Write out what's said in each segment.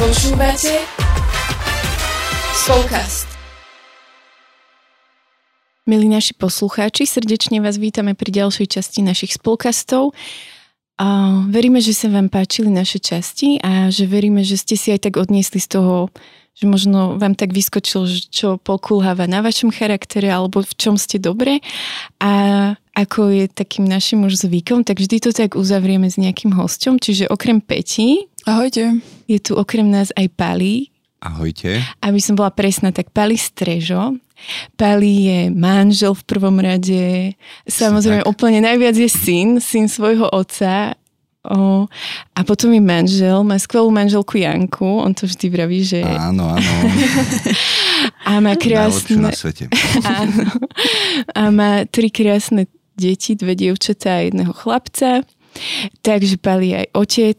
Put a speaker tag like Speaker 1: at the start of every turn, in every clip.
Speaker 1: Počúvate Spolkast.
Speaker 2: Milí naši poslucháči, srdečne vás vítame pri ďalšej časti našich spolkastov. A veríme, že sa vám páčili naše časti a že veríme, že ste si aj tak odniesli z toho, že možno vám tak vyskočilo, čo pokulháva na vašom charaktere alebo v čom ste dobre. A ako je takým našim už zvykom, tak vždy to tak uzavrieme s nejakým hostom. Čiže okrem Peti,
Speaker 3: Ahojte.
Speaker 2: je tu okrem nás aj Pali.
Speaker 4: Ahojte.
Speaker 2: Aby som bola presná, tak Pali Strežo. Pali je manžel v prvom rade. Samozrejme,
Speaker 4: tak.
Speaker 2: úplne najviac je syn, syn svojho otca. O, a potom je manžel, má skvelú manželku Janku, on to vždy vraví, že...
Speaker 4: Áno, áno.
Speaker 2: A má krásne...
Speaker 4: na svete.
Speaker 2: Áno. A má tri krásne deti, dve dievčatá a jedného chlapca. Takže Pali je aj otec.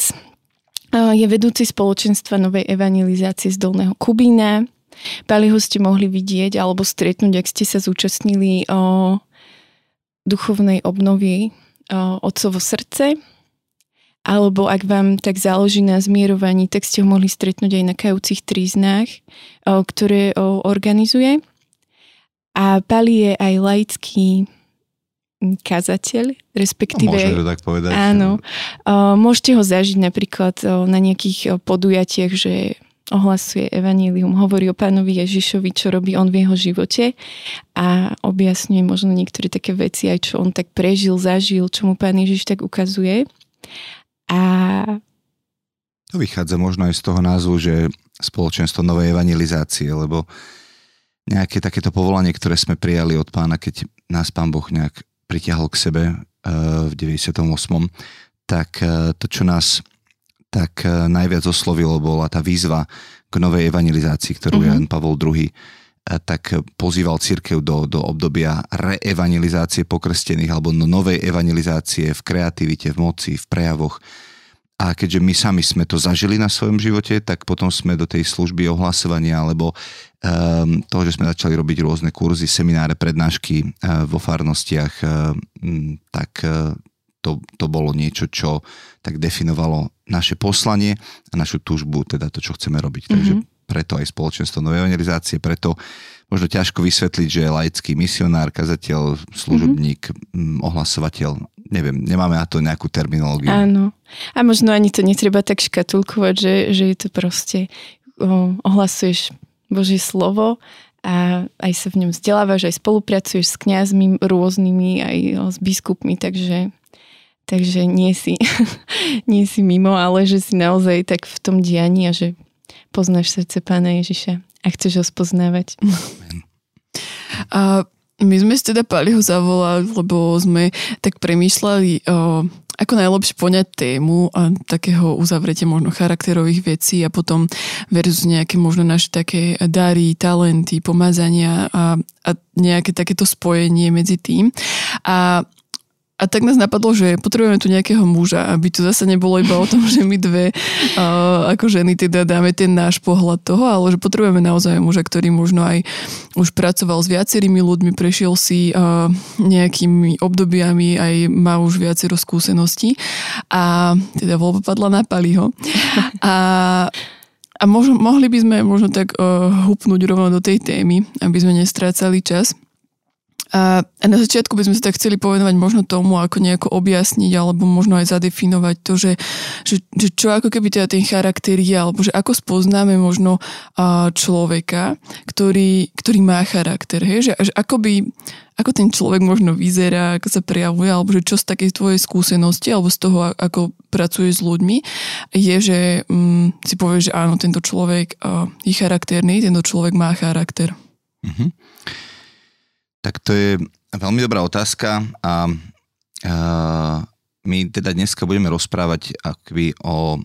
Speaker 2: Je vedúci spoločenstva Novej evangelizácie z Dolného Kubína. Paliho ste mohli vidieť alebo stretnúť, ak ste sa zúčastnili o duchovnej obnovy o Otcovo srdce. Alebo ak vám tak záleží na zmierovaní, tak ste ho mohli stretnúť aj na kajúcich tríznách, ktoré organizuje. A Pali je aj laický kazateľ, respektíve...
Speaker 4: Môžeme tak povedať.
Speaker 2: Áno. Môžete ho zažiť napríklad na nejakých podujatiach, že ohlasuje evanílium, hovorí o pánovi Ježišovi, čo robí on v jeho živote a objasňuje možno niektoré také veci, aj čo on tak prežil, zažil, čo mu pán Ježiš tak ukazuje. A
Speaker 4: To vychádza možno aj z toho názvu, že spoločenstvo novej evangelizácie, lebo nejaké takéto povolanie, ktoré sme prijali od pána, keď nás pán Boh nejak pritiahol k sebe eh, v 98. tak eh, to, čo nás tak eh, najviac oslovilo, bola tá výzva k novej evangelizácii, ktorú
Speaker 2: Mhm.
Speaker 4: Jan Pavol II tak pozýval církev do, do obdobia reevangelizácie pokrstených alebo no novej evangelizácie v kreativite, v moci, v prejavoch. A keďže my sami sme to zažili na svojom živote, tak potom sme do tej služby ohlasovania alebo um, toho, že sme začali robiť rôzne kurzy, semináre, prednášky uh, vo farnostiach, uh, tak uh, to, to bolo niečo, čo tak definovalo naše poslanie a našu túžbu, teda to, čo chceme robiť. Takže preto aj spoločenstvo novej evangelizácie, preto možno ťažko vysvetliť, že je laický misionár, kazateľ, služobník, mm ohlasovateľ. Neviem, nemáme na to nejakú terminológiu.
Speaker 2: áno. A možno ani to netreba tak škatulkovať, že, že je to proste ohlasuješ Božie slovo a aj sa v ňom vzdelávaš, aj spolupracuješ s kňazmi rôznymi, aj s biskupmi, takže Takže nie si, nie si mimo, ale že si naozaj tak v tom dianí a že poznáš srdce Pána Ježiša a chceš ho spoznávať.
Speaker 3: A my sme si teda Paliho zavolali, lebo sme tak premýšľali, o, ako najlepšie poňať tému a takého uzavretia možno charakterových vecí a potom versus nejaké možno naše také dary, talenty, pomazania a, a nejaké takéto spojenie medzi tým. A a tak nás napadlo, že potrebujeme tu nejakého muža, aby to zase nebolo iba o tom, že my dve uh, ako ženy teda dáme ten náš pohľad toho, ale že potrebujeme naozaj muža, ktorý možno aj už pracoval s viacerými ľuďmi, prešiel si uh, nejakými obdobiami, aj má už viacero skúseností a teda voľba padla na Paliho. A a možno, mohli by sme možno tak uh, hupnúť rovno do tej témy, aby sme nestrácali čas. A, na začiatku by sme sa tak chceli povedať možno tomu, ako nejako objasniť, alebo možno aj zadefinovať to, že, že, že čo ako keby teda ten charakter je, alebo že ako spoznáme možno človeka, ktorý, ktorý má charakter, hej? Že, že ako by, ako ten človek možno vyzerá, ako sa prejavuje, alebo že čo z takej tvojej skúsenosti, alebo z toho, ako pracuješ s ľuďmi, je, že mm, si povieš, že áno, tento človek a, je charakterný, tento človek má charakter.
Speaker 4: Mhm. Tak to je veľmi dobrá otázka a, my teda dneska budeme rozprávať akoby o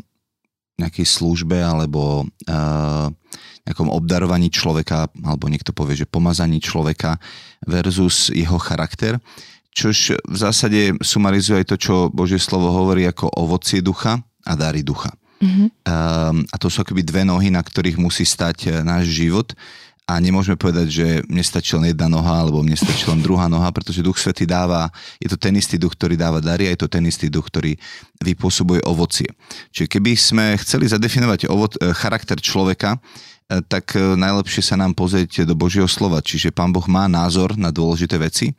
Speaker 4: nejakej službe alebo a, nejakom obdarovaní človeka, alebo niekto povie, že pomazaní človeka versus jeho charakter, čož v zásade sumarizuje aj to, čo Božie slovo hovorí ako ovocie ducha a dary ducha.
Speaker 2: Mhm.
Speaker 4: Um, a to sú akoby dve nohy, na ktorých musí stať e, náš život. A nemôžeme povedať, že mne stačí len jedna noha alebo mne stačí len druhá noha, pretože Duch Svetý dáva, je to ten istý duch, ktorý dáva dary a je to ten istý duch, ktorý vypôsobuje ovocie. Čiže keby sme chceli zadefinovať ovo- e, charakter človeka, e, tak e, najlepšie sa nám pozrieť do Božieho slova. Čiže Pán Boh má názor na dôležité veci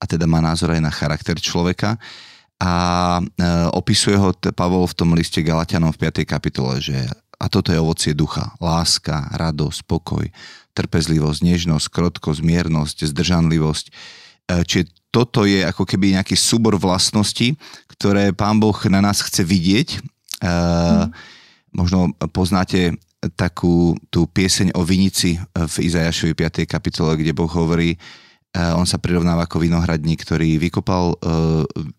Speaker 4: a teda má názor aj na charakter človeka a opisuje ho Pavol v tom liste Galatianom v 5. kapitole, že a toto je ovocie ducha. Láska, radosť, pokoj, trpezlivosť, nežnosť, krotkosť, miernosť, zdržanlivosť. E, čiže toto je ako keby nejaký súbor vlastností, ktoré Pán Boh na nás chce vidieť. Hmm. Možno poznáte takú tú pieseň o vinici v Izajašovi 5. kapitole, kde Boh hovorí, e, on sa prirovnáva ako vinohradník, ktorý vykopal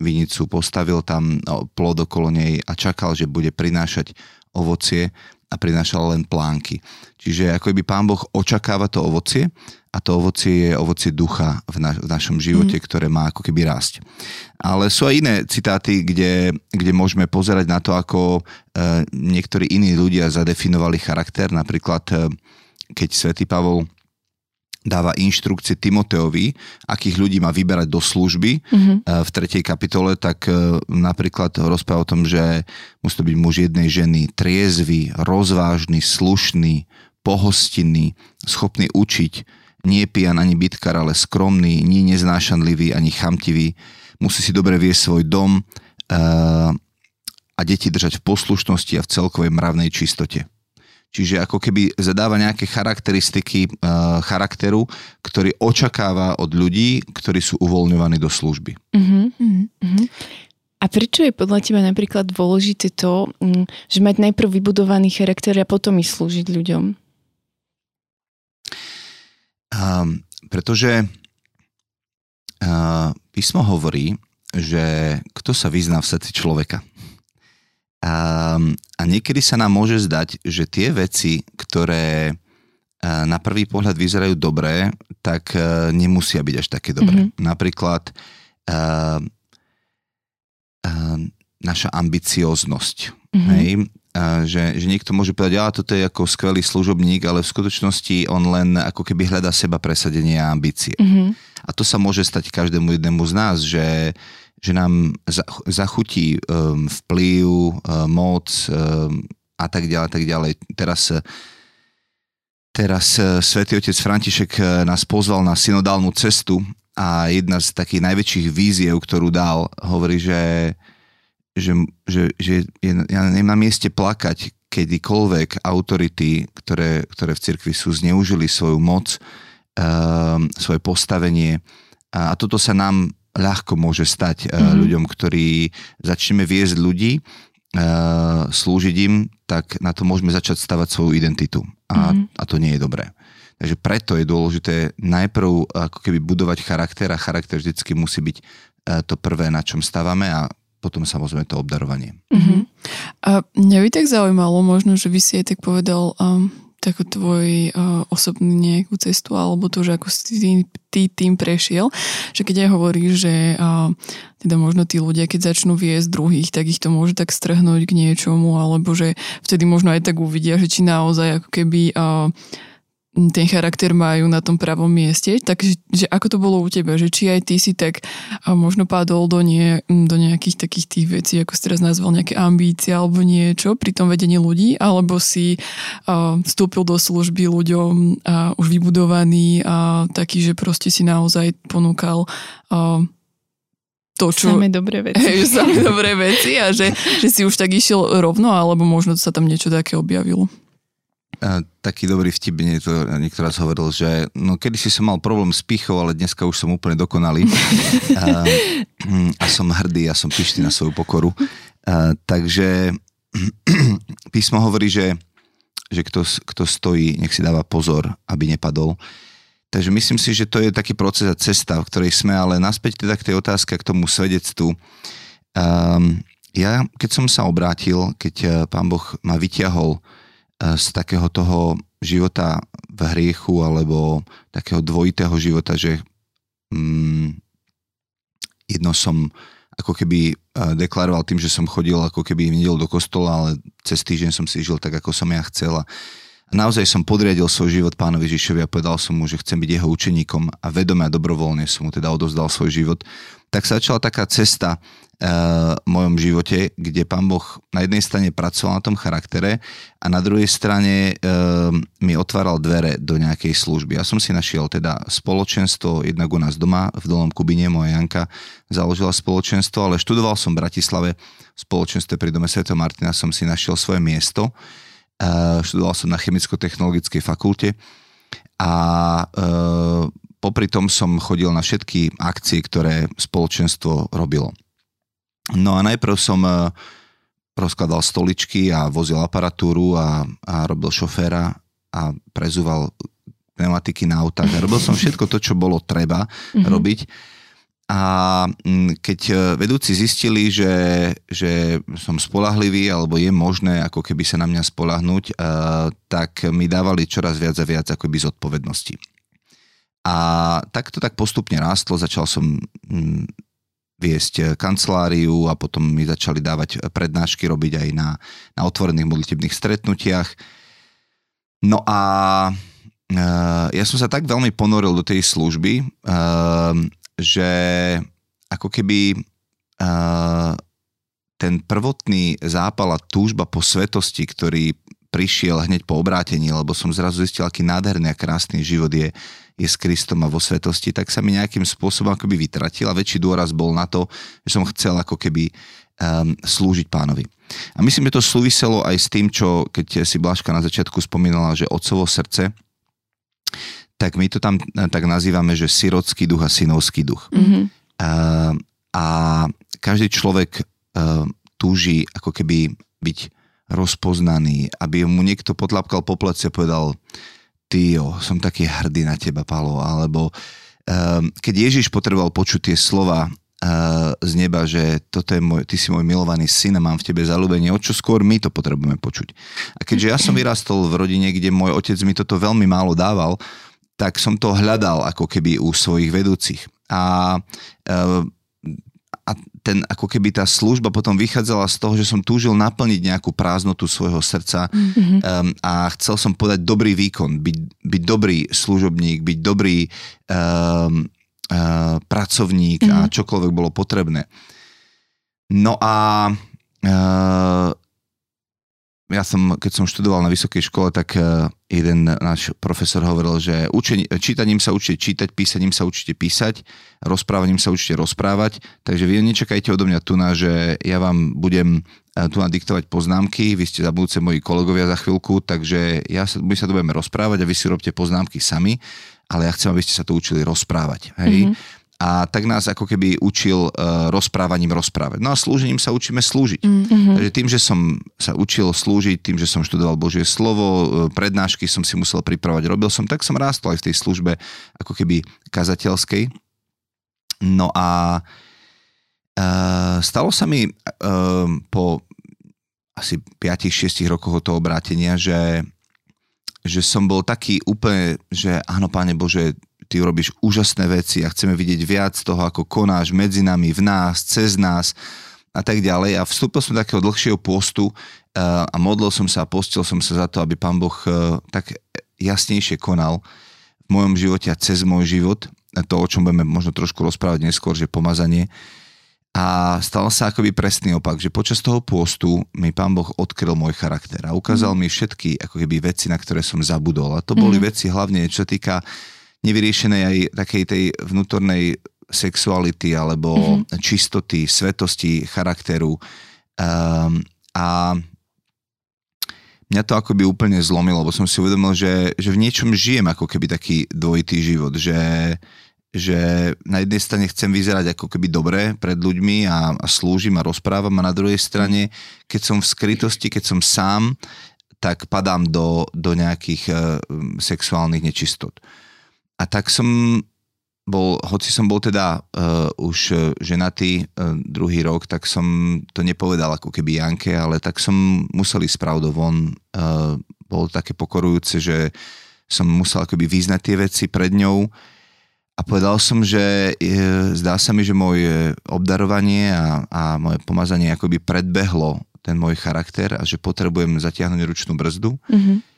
Speaker 4: vinicu, postavil tam no, plod okolo nej a čakal, že bude prinášať ovocie a prinášal len plánky. Čiže ako by pán Boh očakáva to ovocie a to ovocie je ovocie ducha v, na, v našom živote, mm. ktoré má ako keby rásť. Ale sú aj iné citáty, kde, kde môžeme pozerať na to, ako e, niektorí iní ľudia zadefinovali charakter. Napríklad, e, keď svätý Pavol dáva inštrukcie Timoteovi, akých ľudí má vyberať do služby mm-hmm. v tretej kapitole, tak e, napríklad rozpráva o tom, že musí to byť muž jednej ženy, triezvy, rozvážny, slušný, pohostinný, schopný učiť, nie pijan ani bitkar, ale skromný, nie neznášanlivý ani chamtivý, musí si dobre viesť svoj dom uh, a deti držať v poslušnosti a v celkovej mravnej čistote. Čiže ako keby zadáva nejaké charakteristiky uh, charakteru, ktorý očakáva od ľudí, ktorí sú uvoľňovaní do služby. Uh-huh, uh-huh.
Speaker 2: A prečo je podľa teba napríklad dôležité to, um, že mať najprv vybudovaný charakter a potom i slúžiť ľuďom?
Speaker 4: Um, pretože uh, písmo hovorí, že kto sa vyzná v srdci človeka. A, a niekedy sa nám môže zdať, že tie veci, ktoré e, na prvý pohľad vyzerajú dobré, tak e, nemusia byť až také dobré. Mm-hmm. Napríklad uh, uh, naša ambicioznosť. Mm-hmm. Hej? Uh, že, že niekto môže povedať, že toto je ako skvelý služobník, ale v skutočnosti on len ako keby hľadá seba presadenie a ambície. Mm-hmm. A to sa môže stať každému jednému z nás, že že nám zachutí um, vplyv, um, moc um, a tak ďalej, tak ďalej. Teraz, teraz uh, svätý otec František uh, nás pozval na synodálnu cestu a jedna z takých najväčších víziev, ktorú dal, hovorí, že, že, že, že je, ja na mieste plakať, kedykoľvek autority, ktoré, ktoré v cirkvi sú, zneužili svoju moc, um, svoje postavenie a toto sa nám ľahko môže stať mm-hmm. ľuďom, ktorí začneme viesť ľudí, eh, slúžiť im, tak na to môžeme začať stavať svoju identitu. A, mm-hmm. a to nie je dobré. Takže preto je dôležité najprv ako keby budovať charakter a charakter vždycky musí byť eh, to prvé, na čom stávame a potom samozrejme to obdarovanie.
Speaker 3: Uh-huh. A mňa by tak zaujímalo, možno, že by si aj tak povedal, um, takú tvoj uh, osobnú nejakú cestu alebo to, že ako si ty, ty tým prešiel, že keď aj hovoríš, že uh, teda možno tí ľudia, keď začnú viesť druhých, tak ich to môže tak strhnúť k niečomu alebo že vtedy možno aj tak uvidia, že či naozaj ako keby uh, ten charakter majú na tom pravom mieste. Takže že ako to bolo u teba? Že či aj ty si tak možno padol do, nie, do nejakých takých tých vecí, ako si teraz nazval nejaké ambície alebo niečo pri tom vedení ľudí, alebo si uh, vstúpil do služby ľuďom uh, už vybudovaný a taký, že proste si naozaj ponúkal uh, to, čo...
Speaker 2: Samé dobré veci.
Speaker 3: Hej, samé dobré veci a že, že si už tak išiel rovno, alebo možno sa tam niečo také objavilo
Speaker 4: taký dobrý vtip, niekto, niekto raz hovoril, že no kedy si som mal problém s pichou, ale dneska už som úplne dokonalý a, a som hrdý a som pyšný na svoju pokoru. A, takže písmo hovorí, že, že kto, kto stojí, nech si dáva pozor, aby nepadol. Takže myslím si, že to je taký proces a cesta, v ktorej sme, ale naspäť teda k tej otázke, k tomu svedectvu. Um, ja, keď som sa obrátil, keď eh, pán Boh ma vyťahol z takého toho života v hriechu alebo takého dvojitého života, že mm, jedno som ako keby e, deklaroval tým, že som chodil ako keby v nedel do kostola, ale cez týždeň som si žil tak, ako som ja chcela. A naozaj som podriadil svoj život pánovi Ježišovi a povedal som mu, že chcem byť jeho učeníkom a vedome a dobrovoľne som mu teda odovzdal svoj život. Tak sa začala taká cesta v mojom živote, kde pán Boh na jednej strane pracoval na tom charaktere a na druhej strane mi otváral dvere do nejakej služby. Ja som si našiel teda spoločenstvo, jednak u nás doma, v Dolnom Kubine, moja Janka založila spoločenstvo, ale študoval som v Bratislave v spoločenstve pri dome Sv. Martina som si našiel svoje miesto. Študoval som na chemicko-technologickej fakulte a popri tom som chodil na všetky akcie, ktoré spoločenstvo robilo. No a najprv som uh, rozkladal stoličky a vozil aparatúru a, a robil šoféra a prezúval pneumatiky na autách a robil som všetko to, čo bolo treba mm-hmm. robiť. A mm, keď e, vedúci zistili, že, že som spolahlivý alebo je možné ako keby sa na mňa spolahnúť, uh, tak mi dávali čoraz viac a viac ako by zodpovednosti. A tak to tak postupne rástlo, začal som mm, viesť eh, kanceláriu a potom mi začali dávať prednášky robiť aj na, na otvorených modlitebných stretnutiach. No a e, ja som sa tak veľmi ponoril do tej služby, e, že ako keby e, ten prvotný zápal a túžba po svetosti, ktorý prišiel hneď po obrátení, lebo som zrazu zistil, aký nádherný a krásny život je, je s Kristom a vo svetosti, tak sa mi nejakým spôsobom akoby vytratil a väčší dôraz bol na to, že som chcel ako keby um, slúžiť pánovi. A myslím, že to súviselo aj s tým, čo keď si Blažka na začiatku spomínala, že otcovo srdce, tak my to tam eh, tak nazývame, že sirocký duch a synovský duch. Mm-hmm. Uh, a každý človek uh, túži ako keby byť rozpoznaný, aby mu niekto potlapkal po pleci a povedal, Týjo, som taký hrdý na teba, Palo, alebo um, keď Ježiš potreboval počuť tie slova uh, z neba, že toto je môj, ty si môj milovaný syn a mám v tebe zalúbenie, o čo skôr my to potrebujeme počuť. A keďže ja som vyrastol v rodine, kde môj otec mi toto veľmi málo dával, tak som to hľadal ako keby u svojich vedúcich. A uh, a ten, ako keby tá služba potom vychádzala z toho, že som túžil naplniť nejakú prázdnotu svojho srdca mm-hmm. um, a chcel som podať dobrý výkon, byť, byť dobrý služobník, byť dobrý um, uh, pracovník mm-hmm. a mhm. čokoľvek bolo potrebné. No a uh, ja som, keď som študoval na vysokej škole, tak e, jeden náš profesor hovoril, že učení, čítaním sa učite čítať, písaním sa učite písať, rozprávaním sa učite rozprávať, takže vy nečakajte odo mňa tu na, že ja vám budem e, tu nadiktovať poznámky, vy ste za budúce moji kolegovia za chvíľku, takže ja sa, my sa tu budeme rozprávať a vy si robte poznámky sami, ale ja chcem, aby ste sa to učili rozprávať. Hej? Mm-hmm a tak nás ako keby učil uh, rozprávaním rozprávať. No a slúžením sa učíme slúžiť. Mm-hmm. Takže tým, že som sa učil slúžiť, tým, že som študoval Božie slovo, uh, prednášky som si musel pripravať, robil som, tak som rástol aj v tej službe ako keby kazateľskej. No a uh, stalo sa mi uh, po asi 5-6 rokoch od toho obrátenia, že že som bol taký úplne, že áno, Páne Bože, ty robíš úžasné veci a chceme vidieť viac toho, ako konáš medzi nami, v nás, cez nás a tak ďalej. A vstúpil som do takého dlhšieho postu eh, a modlil som sa a postil som sa za to, aby pán Boh eh, tak jasnejšie konal v mojom živote a cez môj život. To, o čom budeme možno trošku rozprávať neskôr, že pomazanie. A stal sa akoby presný opak, že počas toho pôstu mi pán Boh odkryl môj charakter a ukázal mm. mi všetky ako keby veci, na ktoré som zabudol. A to boli mm. veci hlavne, čo sa týka nevyriešenej aj takej tej vnútornej sexuality alebo mm-hmm. čistoty, svetosti charakteru. Um, a mňa to akoby úplne zlomilo, lebo som si uvedomil, že, že v niečom žijem ako keby taký dvojitý život, že, že na jednej strane chcem vyzerať ako keby dobre pred ľuďmi a, a slúžim a rozprávam a na druhej strane, keď som v skrytosti, keď som sám, tak padám do, do nejakých uh, sexuálnych nečistot. A tak som bol, hoci som bol teda uh, už uh, ženatý uh, druhý rok, tak som to nepovedal ako keby Janke, ale tak som musel ísť pravdou von. Uh, bolo také pokorujúce, že som musel akoby vyznať tie veci pred ňou a povedal som, že zdá sa mi, že moje obdarovanie a, a moje pomazanie akoby predbehlo ten môj charakter a že potrebujem zatiahnuť ručnú brzdu. Mm-hmm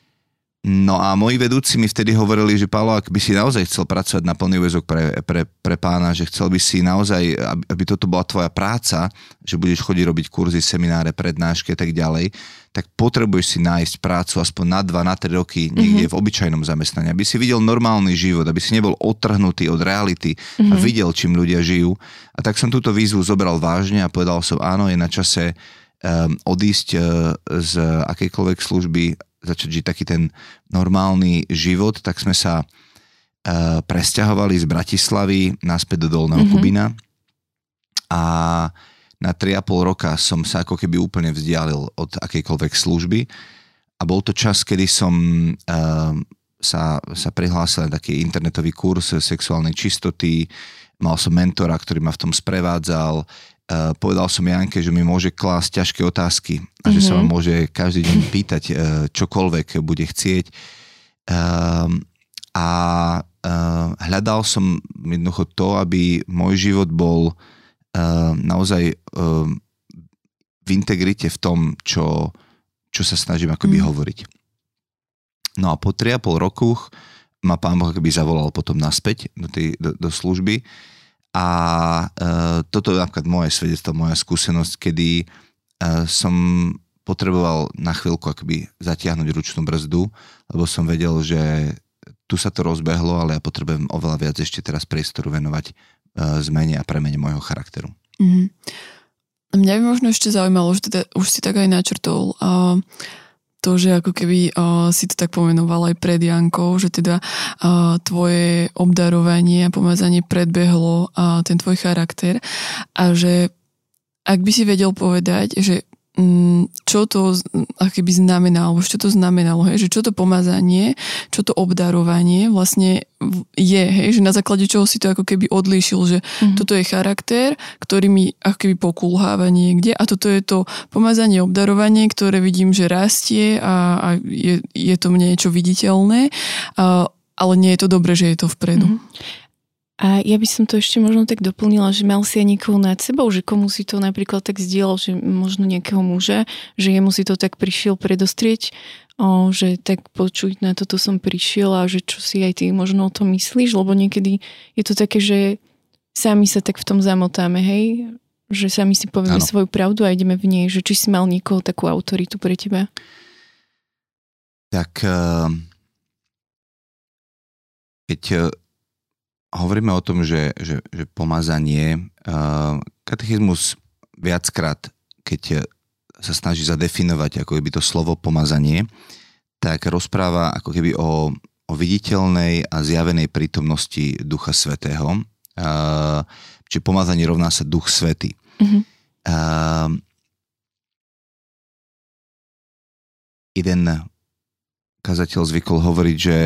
Speaker 4: No a moji vedúci mi vtedy hovorili, že Paolo, ak by si naozaj chcel pracovať na plný úvezok pre, pre, pre pána, že chcel by si naozaj, aby, aby toto bola tvoja práca, že budeš chodiť robiť kurzy, semináre, prednášky a tak ďalej, tak potrebuješ si nájsť prácu aspoň na 2, na 3 roky niekde mm-hmm. v obyčajnom zamestnaní, aby si videl normálny život, aby si nebol odtrhnutý od reality mm-hmm. a mhm. videl, čím ľudia žijú. A tak som túto výzvu zobral vážne a povedal som, áno, je na čase um, odísť uh, z akejkoľvek služby začať žiť taký ten normálny život, tak sme sa uh, presťahovali z Bratislavy naspäť do Dolného mm-hmm. Kubina. A na 3,5 roka som sa ako keby úplne vzdialil od akejkoľvek služby. A bol to čas, kedy som uh, sa, sa prihlásil na taký internetový kurz sexuálnej čistoty, mal som mentora, ktorý ma v tom sprevádzal, Uh, povedal som Janke, že mi môže klásť ťažké otázky a mm-hmm. že sa ma mhm. môže každý deň pýtať uh, čokoľvek bude chcieť. Uh, a uh, hľadal som jednoducho to, aby môj život bol uh, naozaj v integrite v tom, čo, čo sa snažím akoby mm. hovoriť. No a po 3,5 rokoch ma pán Boh akoby zavolal potom naspäť do, tej, do, do služby a uh, toto je napríklad moje svedectvo, moja skúsenosť, kedy uh, som potreboval na chvíľku akoby zatiahnuť ručnú brzdu, lebo som vedel, že tu sa to rozbehlo, ale ja potrebujem oveľa viac ešte teraz priestoru venovať uh, zmene a premene môjho charakteru. Mm-hmm.
Speaker 3: Mňa by možno ešte zaujímalo, že teda už si tak aj načrtol, uh, to, že ako keby uh, si to tak pomenoval aj pred Jankou, že teda uh, tvoje obdarovanie a pomazanie predbehlo uh, ten tvoj charakter a že ak by si vedel povedať, že čo to akoby znamenalo, čo to znamenalo, hej, že čo to pomazanie, čo to obdarovanie vlastne je, hej, že na základe čoho si to ako keby odlíšil, že mm-hmm. toto je charakter, ktorý mi ako keby pokulháva niekde a toto je to pomazanie, obdarovanie, ktoré vidím, že rastie a, a je, je to mne niečo viditeľné, a, ale nie je to dobré, že je to vpredu. Mm-hmm.
Speaker 2: A ja by som to ešte možno tak doplnila, že mal si aj niekoho nad sebou, že komu si to napríklad tak zdieľal, že možno nejakého muža, že jemu si to tak prišiel predostrieť, o, že tak počuť, na toto som prišiel a že čo si aj ty možno o tom myslíš, lebo niekedy je to také, že sami sa tak v tom zamotáme, hej? Že sami si povieme ano. svoju pravdu a ideme v nej, že či si mal niekoho takú autoritu pre teba?
Speaker 4: Tak eh, keď eh, hovoríme o tom, že, že, že pomazanie, uh, katechizmus viackrát, keď sa snaží zadefinovať ako keby to slovo pomazanie, tak rozpráva ako keby o, o viditeľnej a zjavenej prítomnosti Ducha Svetého. Uh, čiže pomazanie rovná sa Duch Svetý. Mm-hmm. Uh, jeden kazateľ zvykol hovoriť, že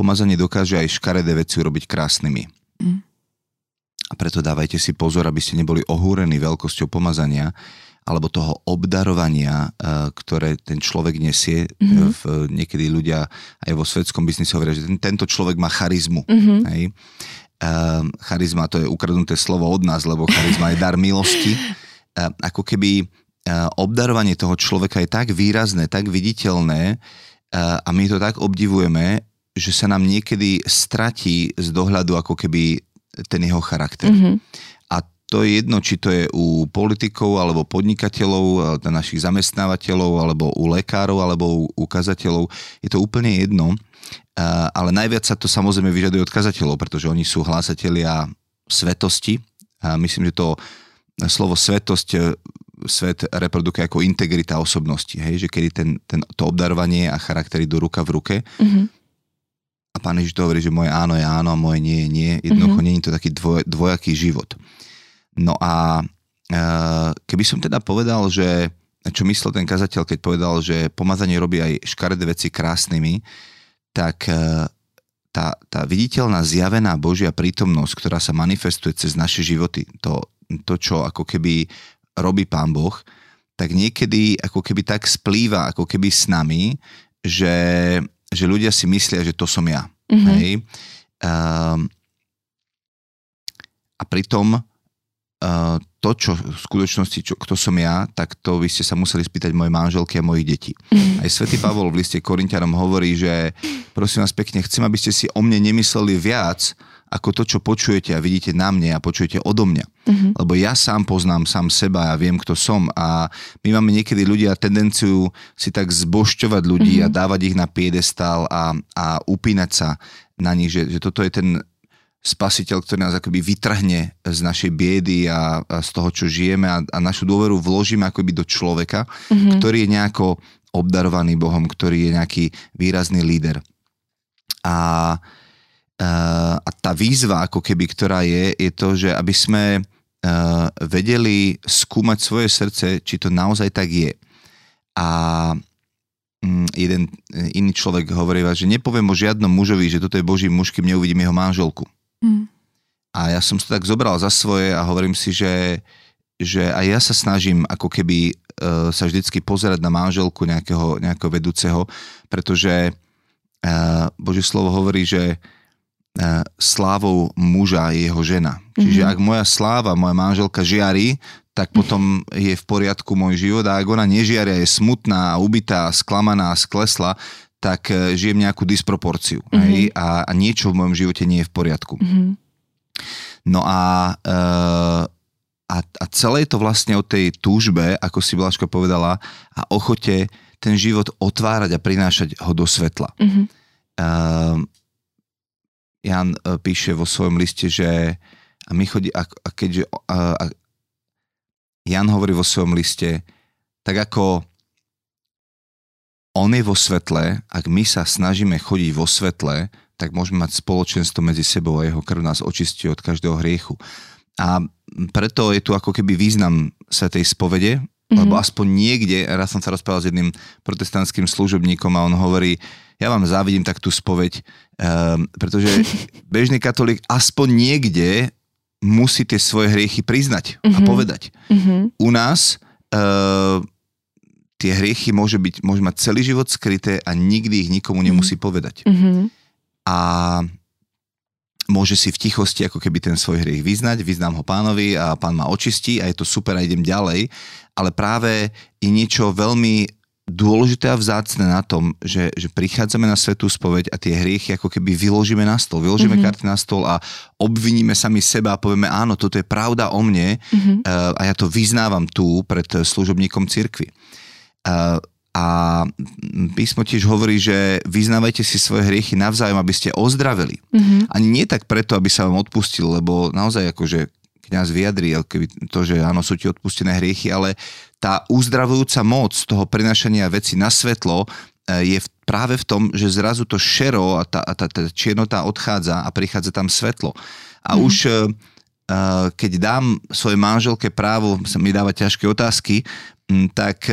Speaker 4: pomazanie dokáže aj škaredé veci urobiť krásnymi. Mm. A preto dávajte si pozor, aby ste neboli ohúrení veľkosťou pomazania alebo toho obdarovania, eh, ktoré ten človek nesie. Mm-hmm. V, niekedy ľudia aj vo svetskom biznise hovoria, že ten, tento človek má charizmu. Mm-hmm. Hej? Uh, charizma to je ukradnuté slovo od nás, lebo charizma je dar milosti. Uh, ako keby uh, obdarovanie toho človeka je tak výrazné, tak viditeľné a my to tak obdivujeme, že sa nám niekedy stratí z dohľadu ako keby ten jeho charakter. Mm-hmm. A to je jedno, či to je u politikov, alebo podnikateľov, našich zamestnávateľov, alebo u lekárov, alebo u ukazateľov. Je to úplne jedno. Ale najviac sa to samozrejme vyžaduje od kazateľov, pretože oni sú hlásatelia svetosti. A myslím, že to slovo svetosť e, svet reprodukuje ako integrita osobnosti, hej? že kedy ten, ten, to obdarovanie a charakter idú ruka v ruke. Mm-hmm a pán Ježiš to hovorí, že moje áno je áno a moje nie je nie. Jednoducho mm-hmm. nie je to taký dvoj, dvojaký život. No a e, keby som teda povedal, že čo myslel ten kazateľ, keď povedal, že pomazanie robí aj škaredé veci krásnymi, tak e, tá, tá viditeľná zjavená Božia prítomnosť, ktorá sa manifestuje cez naše životy, to, to čo ako keby robí Pán Boh, tak niekedy ako keby tak splýva ako keby s nami, že že ľudia si myslia, že to som ja. Mm-hmm. Hej? Uh, a pritom uh, to, čo v skutočnosti, čo, kto som ja, tak to by ste sa museli spýtať mojej manželky a mojich detí. Aj svätý Pavol v liste Korintianom hovorí, že prosím vás pekne, chcem, aby ste si o mne nemysleli viac, ako to, čo počujete a vidíte na mne a počujete odo mňa. Mm-hmm. Lebo ja sám poznám sám seba a viem, kto som a my máme niekedy ľudia tendenciu si tak zbošťovať ľudí mm-hmm. a dávať ich na piedestal a, a upínať sa na nich, že, že toto je ten spasiteľ, ktorý nás akoby vytrhne z našej biedy a, a z toho, čo žijeme a, a našu dôveru vložíme akoby do človeka, mm-hmm. ktorý je nejako obdarovaný Bohom, ktorý je nejaký výrazný líder. A a tá výzva, ako keby, ktorá je, je to, že aby sme eh, vedeli skúmať svoje srdce, či to naozaj tak je. A mm, jeden eh, iný človek hovorí, že nepoviem o žiadnom mužovi, že toto je Boží muž, kým neuvidím jeho manželku. Mm. A ja som to tak zobral za svoje a hovorím si, že, že aj ja sa snažím ako keby uh, sa vždycky pozerať na manželku nejakého, nejakého vedúceho, pretože uh, Božie slovo hovorí, že E, slávou muža je jeho žena. Čiže mm-hmm. ak moja sláva, moja manželka žiari, tak potom je v poriadku môj život a ak ona nežiaria, je smutná, ubitá, sklamaná, sklesla, tak e, žijem nejakú disproporciu. Mm-hmm. Hej? A, a niečo v mojom živote nie je v poriadku. Mm-hmm. No a, e, a, a celé je to vlastne o tej túžbe, ako si Blaška povedala, a ochote ten život otvárať a prinášať ho do svetla. Mm-hmm. Jan e, píše vo svojom liste, že a my chodí, a, a keďže a, a Jan hovorí vo svojom liste, tak ako on je vo svetle, ak my sa snažíme chodiť vo svetle, tak môžeme mať spoločenstvo medzi sebou a jeho krv nás očistí od každého hriechu. A preto je tu ako keby význam sa tej spovede, mm-hmm. lebo aspoň niekde, raz som sa rozprával s jedným protestantským služobníkom a on hovorí, ja vám závidím tak tú spoveď, um, pretože bežný katolík aspoň niekde musí tie svoje hriechy priznať uh-huh. a mhm. povedať. Uh-huh. U nás uh, tie hriechy môže, byť, môže mať celý život skryté a nikdy ich nikomu nemusí uh-huh. povedať. Uh-huh. A môže si v tichosti ako keby ten svoj hriech vyznať, vyznám ho pánovi a pán ma očistí a je to super a idem ďalej, ale práve je niečo veľmi dôležité a vzácne na tom, že, že prichádzame na svetú spoveď a tie hriechy ako keby vyložíme na stôl. Vyložíme mm-hmm. karty na stôl a obviníme sami seba a povieme, áno, toto je pravda o mne mm-hmm. a ja to vyznávam tu pred služobníkom cirkvi. A písmo tiež hovorí, že vyznávajte si svoje hriechy navzájom, aby ste ozdraveli. Mm-hmm. Ani nie tak preto, aby sa vám odpustil, lebo naozaj akože kňaz vyjadrí to, že áno, sú ti odpustené hriechy, ale tá uzdravujúca moc toho prinašania veci na svetlo e, je práve v tom, že zrazu to šero a tá, tá, tá čiernota odchádza a prichádza tam svetlo. A mm. už e, e, keď dám svojej manželke právo sa mi dávať ťažké otázky, tak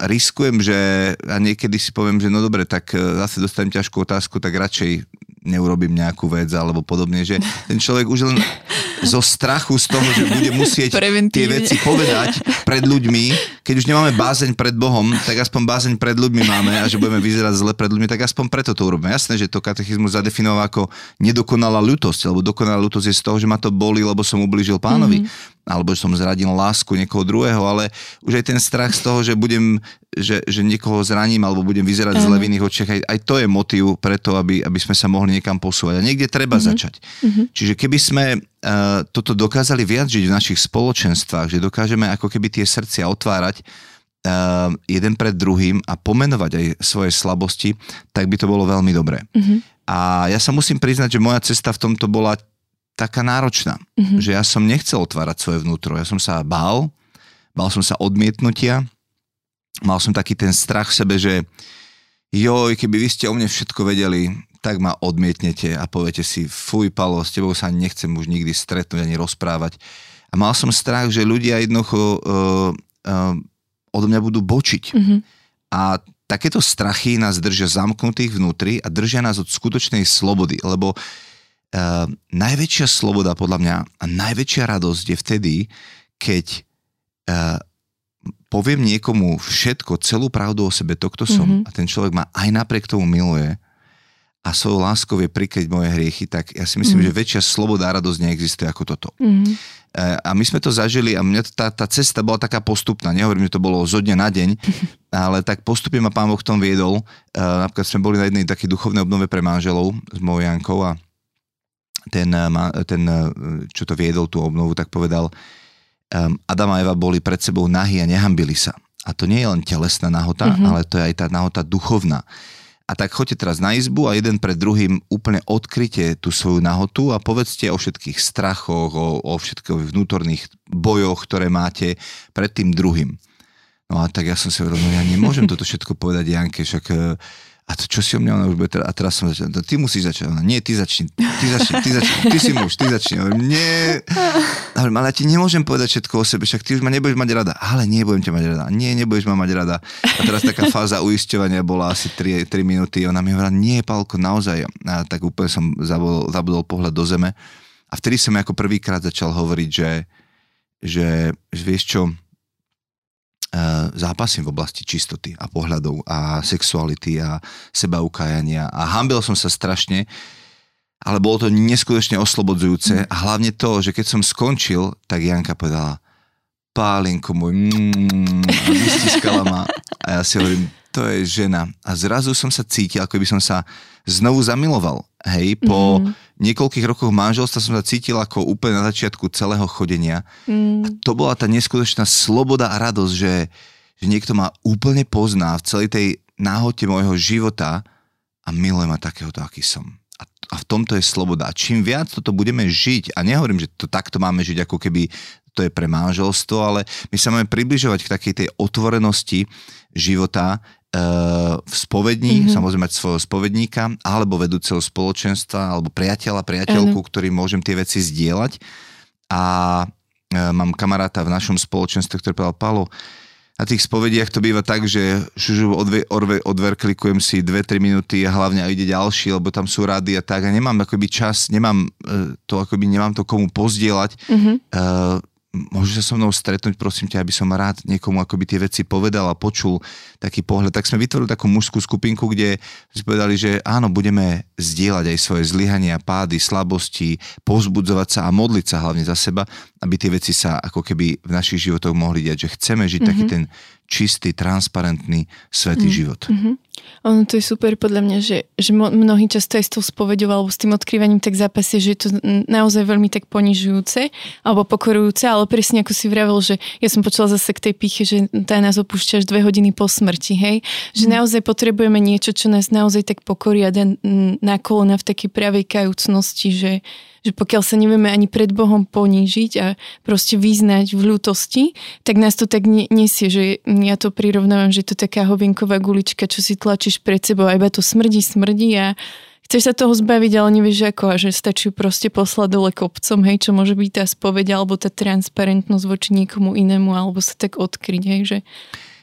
Speaker 4: riskujem, že a niekedy si poviem, že no dobre, tak zase dostanem ťažkú otázku, tak radšej neurobím nejakú vec alebo podobne, že ten človek už len zo strachu z toho, že bude musieť tie veci povedať pred ľuďmi, keď už nemáme bázeň pred Bohom, tak aspoň bázeň pred ľuďmi máme a že budeme vyzerať zle pred ľuďmi, tak aspoň preto to urobíme. Jasné, že to katechizmus zadefinoval ako nedokonalá ľutosť, lebo dokonalá ľutosť je z toho, že ma to boli, lebo som ubližil pánovi. Mm-hmm alebo že som zradil lásku niekoho druhého, ale už aj ten strach z toho, že budem, že, že niekoho zraním alebo budem vyzerať zle v iných očiach, aj, aj to je motiv preto, aby, aby sme sa mohli niekam posúvať. A niekde treba mm-hmm. začať. Mm-hmm. Čiže keby sme toto dokázali viac žiť v našich spoločenstvách, že dokážeme ako keby tie srdcia otvárať uh, jeden pred druhým a pomenovať aj svoje slabosti, tak by to bolo veľmi dobré. Mm-hmm. A ja sa musím priznať, že moja cesta v tomto bola taká náročná, mm-hmm. že ja som nechcel otvárať svoje vnútro. Ja som sa bál, bál som sa odmietnutia, mal som taký ten strach v sebe, že joj, keby vy ste o mne všetko vedeli, tak ma odmietnete a poviete si, fuj Palo, s tebou sa nechcem už nikdy stretnúť ani rozprávať. A mal som strach, že ľudia jednoducho uh, uh, odo mňa budú bočiť. Mm-hmm. A takéto strachy nás držia zamknutých vnútri a držia nás od skutočnej slobody, lebo uh, najväčšia sloboda podľa mňa a najväčšia radosť je vtedy, keď uh, poviem niekomu všetko, celú pravdu o sebe, to, kto som mm-hmm. a ten človek ma aj napriek tomu miluje a svojou láskou vie prikryť moje hriechy, tak ja si myslím, mm. že väčšia sloboda a radosť neexistuje ako toto. Mm. A my sme to zažili a mňa tá, tá cesta bola taká postupná. Nehovorím, že to bolo zo dňa na deň, ale tak postupne ma pán Boh v tom viedol. Napríklad sme boli na jednej takej duchovnej obnove pre manželov s mojou Jankou a ten, ten, čo to viedol, tú obnovu, tak povedal, Adam a Eva boli pred sebou nahý a nehambili sa. A to nie je len telesná nahota, mm-hmm. ale to je aj tá nahota duchovná. A tak choďte teraz na izbu a jeden pred druhým úplne odkryte tú svoju nahotu a povedzte o všetkých strachoch, o, o všetkých vnútorných bojoch, ktoré máte pred tým druhým. No a tak ja som si hovoril, no ja nemôžem toto všetko povedať Janke, však a to čo si o mňa ona už bude teraz, a teraz som začal, ty musíš začať, ona, nie, ty začni, ty začni, ty začni, ty si muž, ty začni, hovorím, nie, hovorím, ale ja ti nemôžem povedať všetko o sebe, však ty už ma nebudeš mať rada, ale nebudem ťa mať rada, nie, nebudeš ma mať rada. A teraz taká fáza uisťovania bola asi 3, 3 minúty, ona mi hovorila, nie, Pálko, naozaj, a tak úplne som zabudol, zabudol pohľad do zeme. A vtedy som ako prvýkrát začal hovoriť, že, že, že vieš čo, zápasím v oblasti čistoty a pohľadov a sexuality a sebaukájania a hambil som sa strašne, ale bolo to neskutočne oslobodzujúce a hlavne to, že keď som skončil, tak Janka povedala Pálinko môj, mm, a vystiskala ma a ja si hovorím, to je žena. A zrazu som sa cítil, ako by som sa znovu zamiloval. Hej, po mm. niekoľkých rokoch manželstva som sa cítil ako úplne na začiatku celého chodenia. Mm. A to bola tá neskutočná sloboda a radosť, že, že niekto ma úplne pozná v celej tej náhote môjho života a miluje ma takéhoto, aký som. A, a v tomto je sloboda. A čím viac toto budeme žiť, a nehovorím, že to takto máme žiť, ako keby to je pre manželstvo, ale my sa máme približovať k takej tej otvorenosti života, v spovední, mm-hmm. samozrejme mať svojho spovedníka, alebo vedúceho spoločenstva, alebo priateľa, priateľku, mm-hmm. ktorý môžem tie veci zdieľať. A e, mám kamaráta v našom spoločenstve, ktorý povedal, Palo, na tých spovediach to býva tak, že šužu odve, odve, odverklikujem si 2-3 minúty a hlavne ide ďalší, lebo tam sú rady a tak a nemám akoby čas, nemám e, to akoby, nemám to komu pozdieľať. Mm-hmm. Uh, môžeš sa so mnou stretnúť, prosím ťa, aby som rád niekomu akoby tie veci povedal a počul taký pohľad. Tak sme vytvorili takú mužskú skupinku, kde sme povedali, že áno, budeme zdieľať aj svoje zlyhania, pády, slabosti, pozbudzovať sa a modliť sa hlavne za seba, aby tie veci sa ako keby v našich životoch mohli diať, že chceme žiť mm-hmm. taký ten čistý, transparentný, svetý mm-hmm. život. Mm-hmm.
Speaker 2: Ono to je super podľa mňa, že, že mnohí často aj s tou spovedou alebo s tým odkrývaním tak zápasie, že je to naozaj veľmi tak ponižujúce alebo pokorujúce, ale presne ako si vravel, že ja som počula zase k tej píche, že tá nás opúšťa až dve hodiny po smrti, hej? Že mm. naozaj potrebujeme niečo, čo nás naozaj tak pokorí a dá na kolena v takej pravej kajúcnosti, že, že pokiaľ sa nevieme ani pred Bohom ponížiť a proste vyznať v ľútosti, tak nás to tak nesie, že ja to prirovnávam, že je to taká hovinková gulička, čo si tlačíš pred sebou a iba to smrdí, smrdí a chceš sa toho zbaviť, ale nevieš ako a že stačí proste poslať dole kopcom, hej, čo môže byť tá spoveď alebo tá transparentnosť voči niekomu inému alebo sa tak odkryť, hej, že...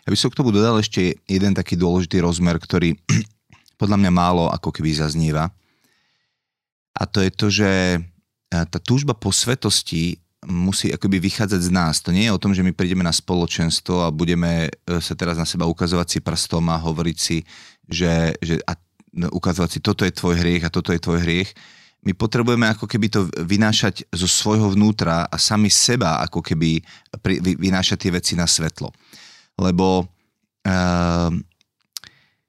Speaker 4: Ja by som k tomu dodal ešte jeden taký dôležitý rozmer, ktorý podľa mňa málo ako keby zaznieva. A to je to, že tá túžba po svetosti musí akoby vychádzať z nás. To nie je o tom, že my prídeme na spoločenstvo a budeme e, sa teraz na seba ukazovať si prstom a hovoriť si, že, že a ukazovať si, toto je tvoj hriech a toto je tvoj hriech. My potrebujeme ako keby to vynášať zo svojho vnútra a sami seba ako keby vynášať tie veci na svetlo. Lebo uh,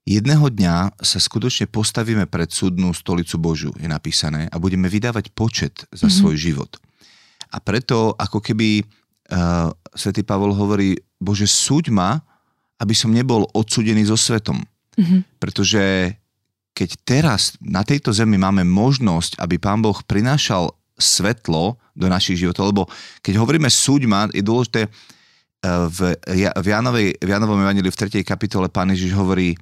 Speaker 4: Jedného dňa sa skutočne postavíme pred súdnu stolicu Božiu, je napísané, a budeme vydávať počet za mm-hmm. svoj život. A preto ako keby uh, svätý Pavol hovorí, Bože, súď ma, aby som nebol odsudený so svetom. Mm-hmm. Pretože keď teraz na tejto zemi máme možnosť, aby Pán Boh prinášal svetlo do našich životov, lebo keď hovoríme súď ma, je dôležité, uh, v, v, Jánovej, v Jánovom evaníliu v 3. kapitole Pán Ježiš hovorí,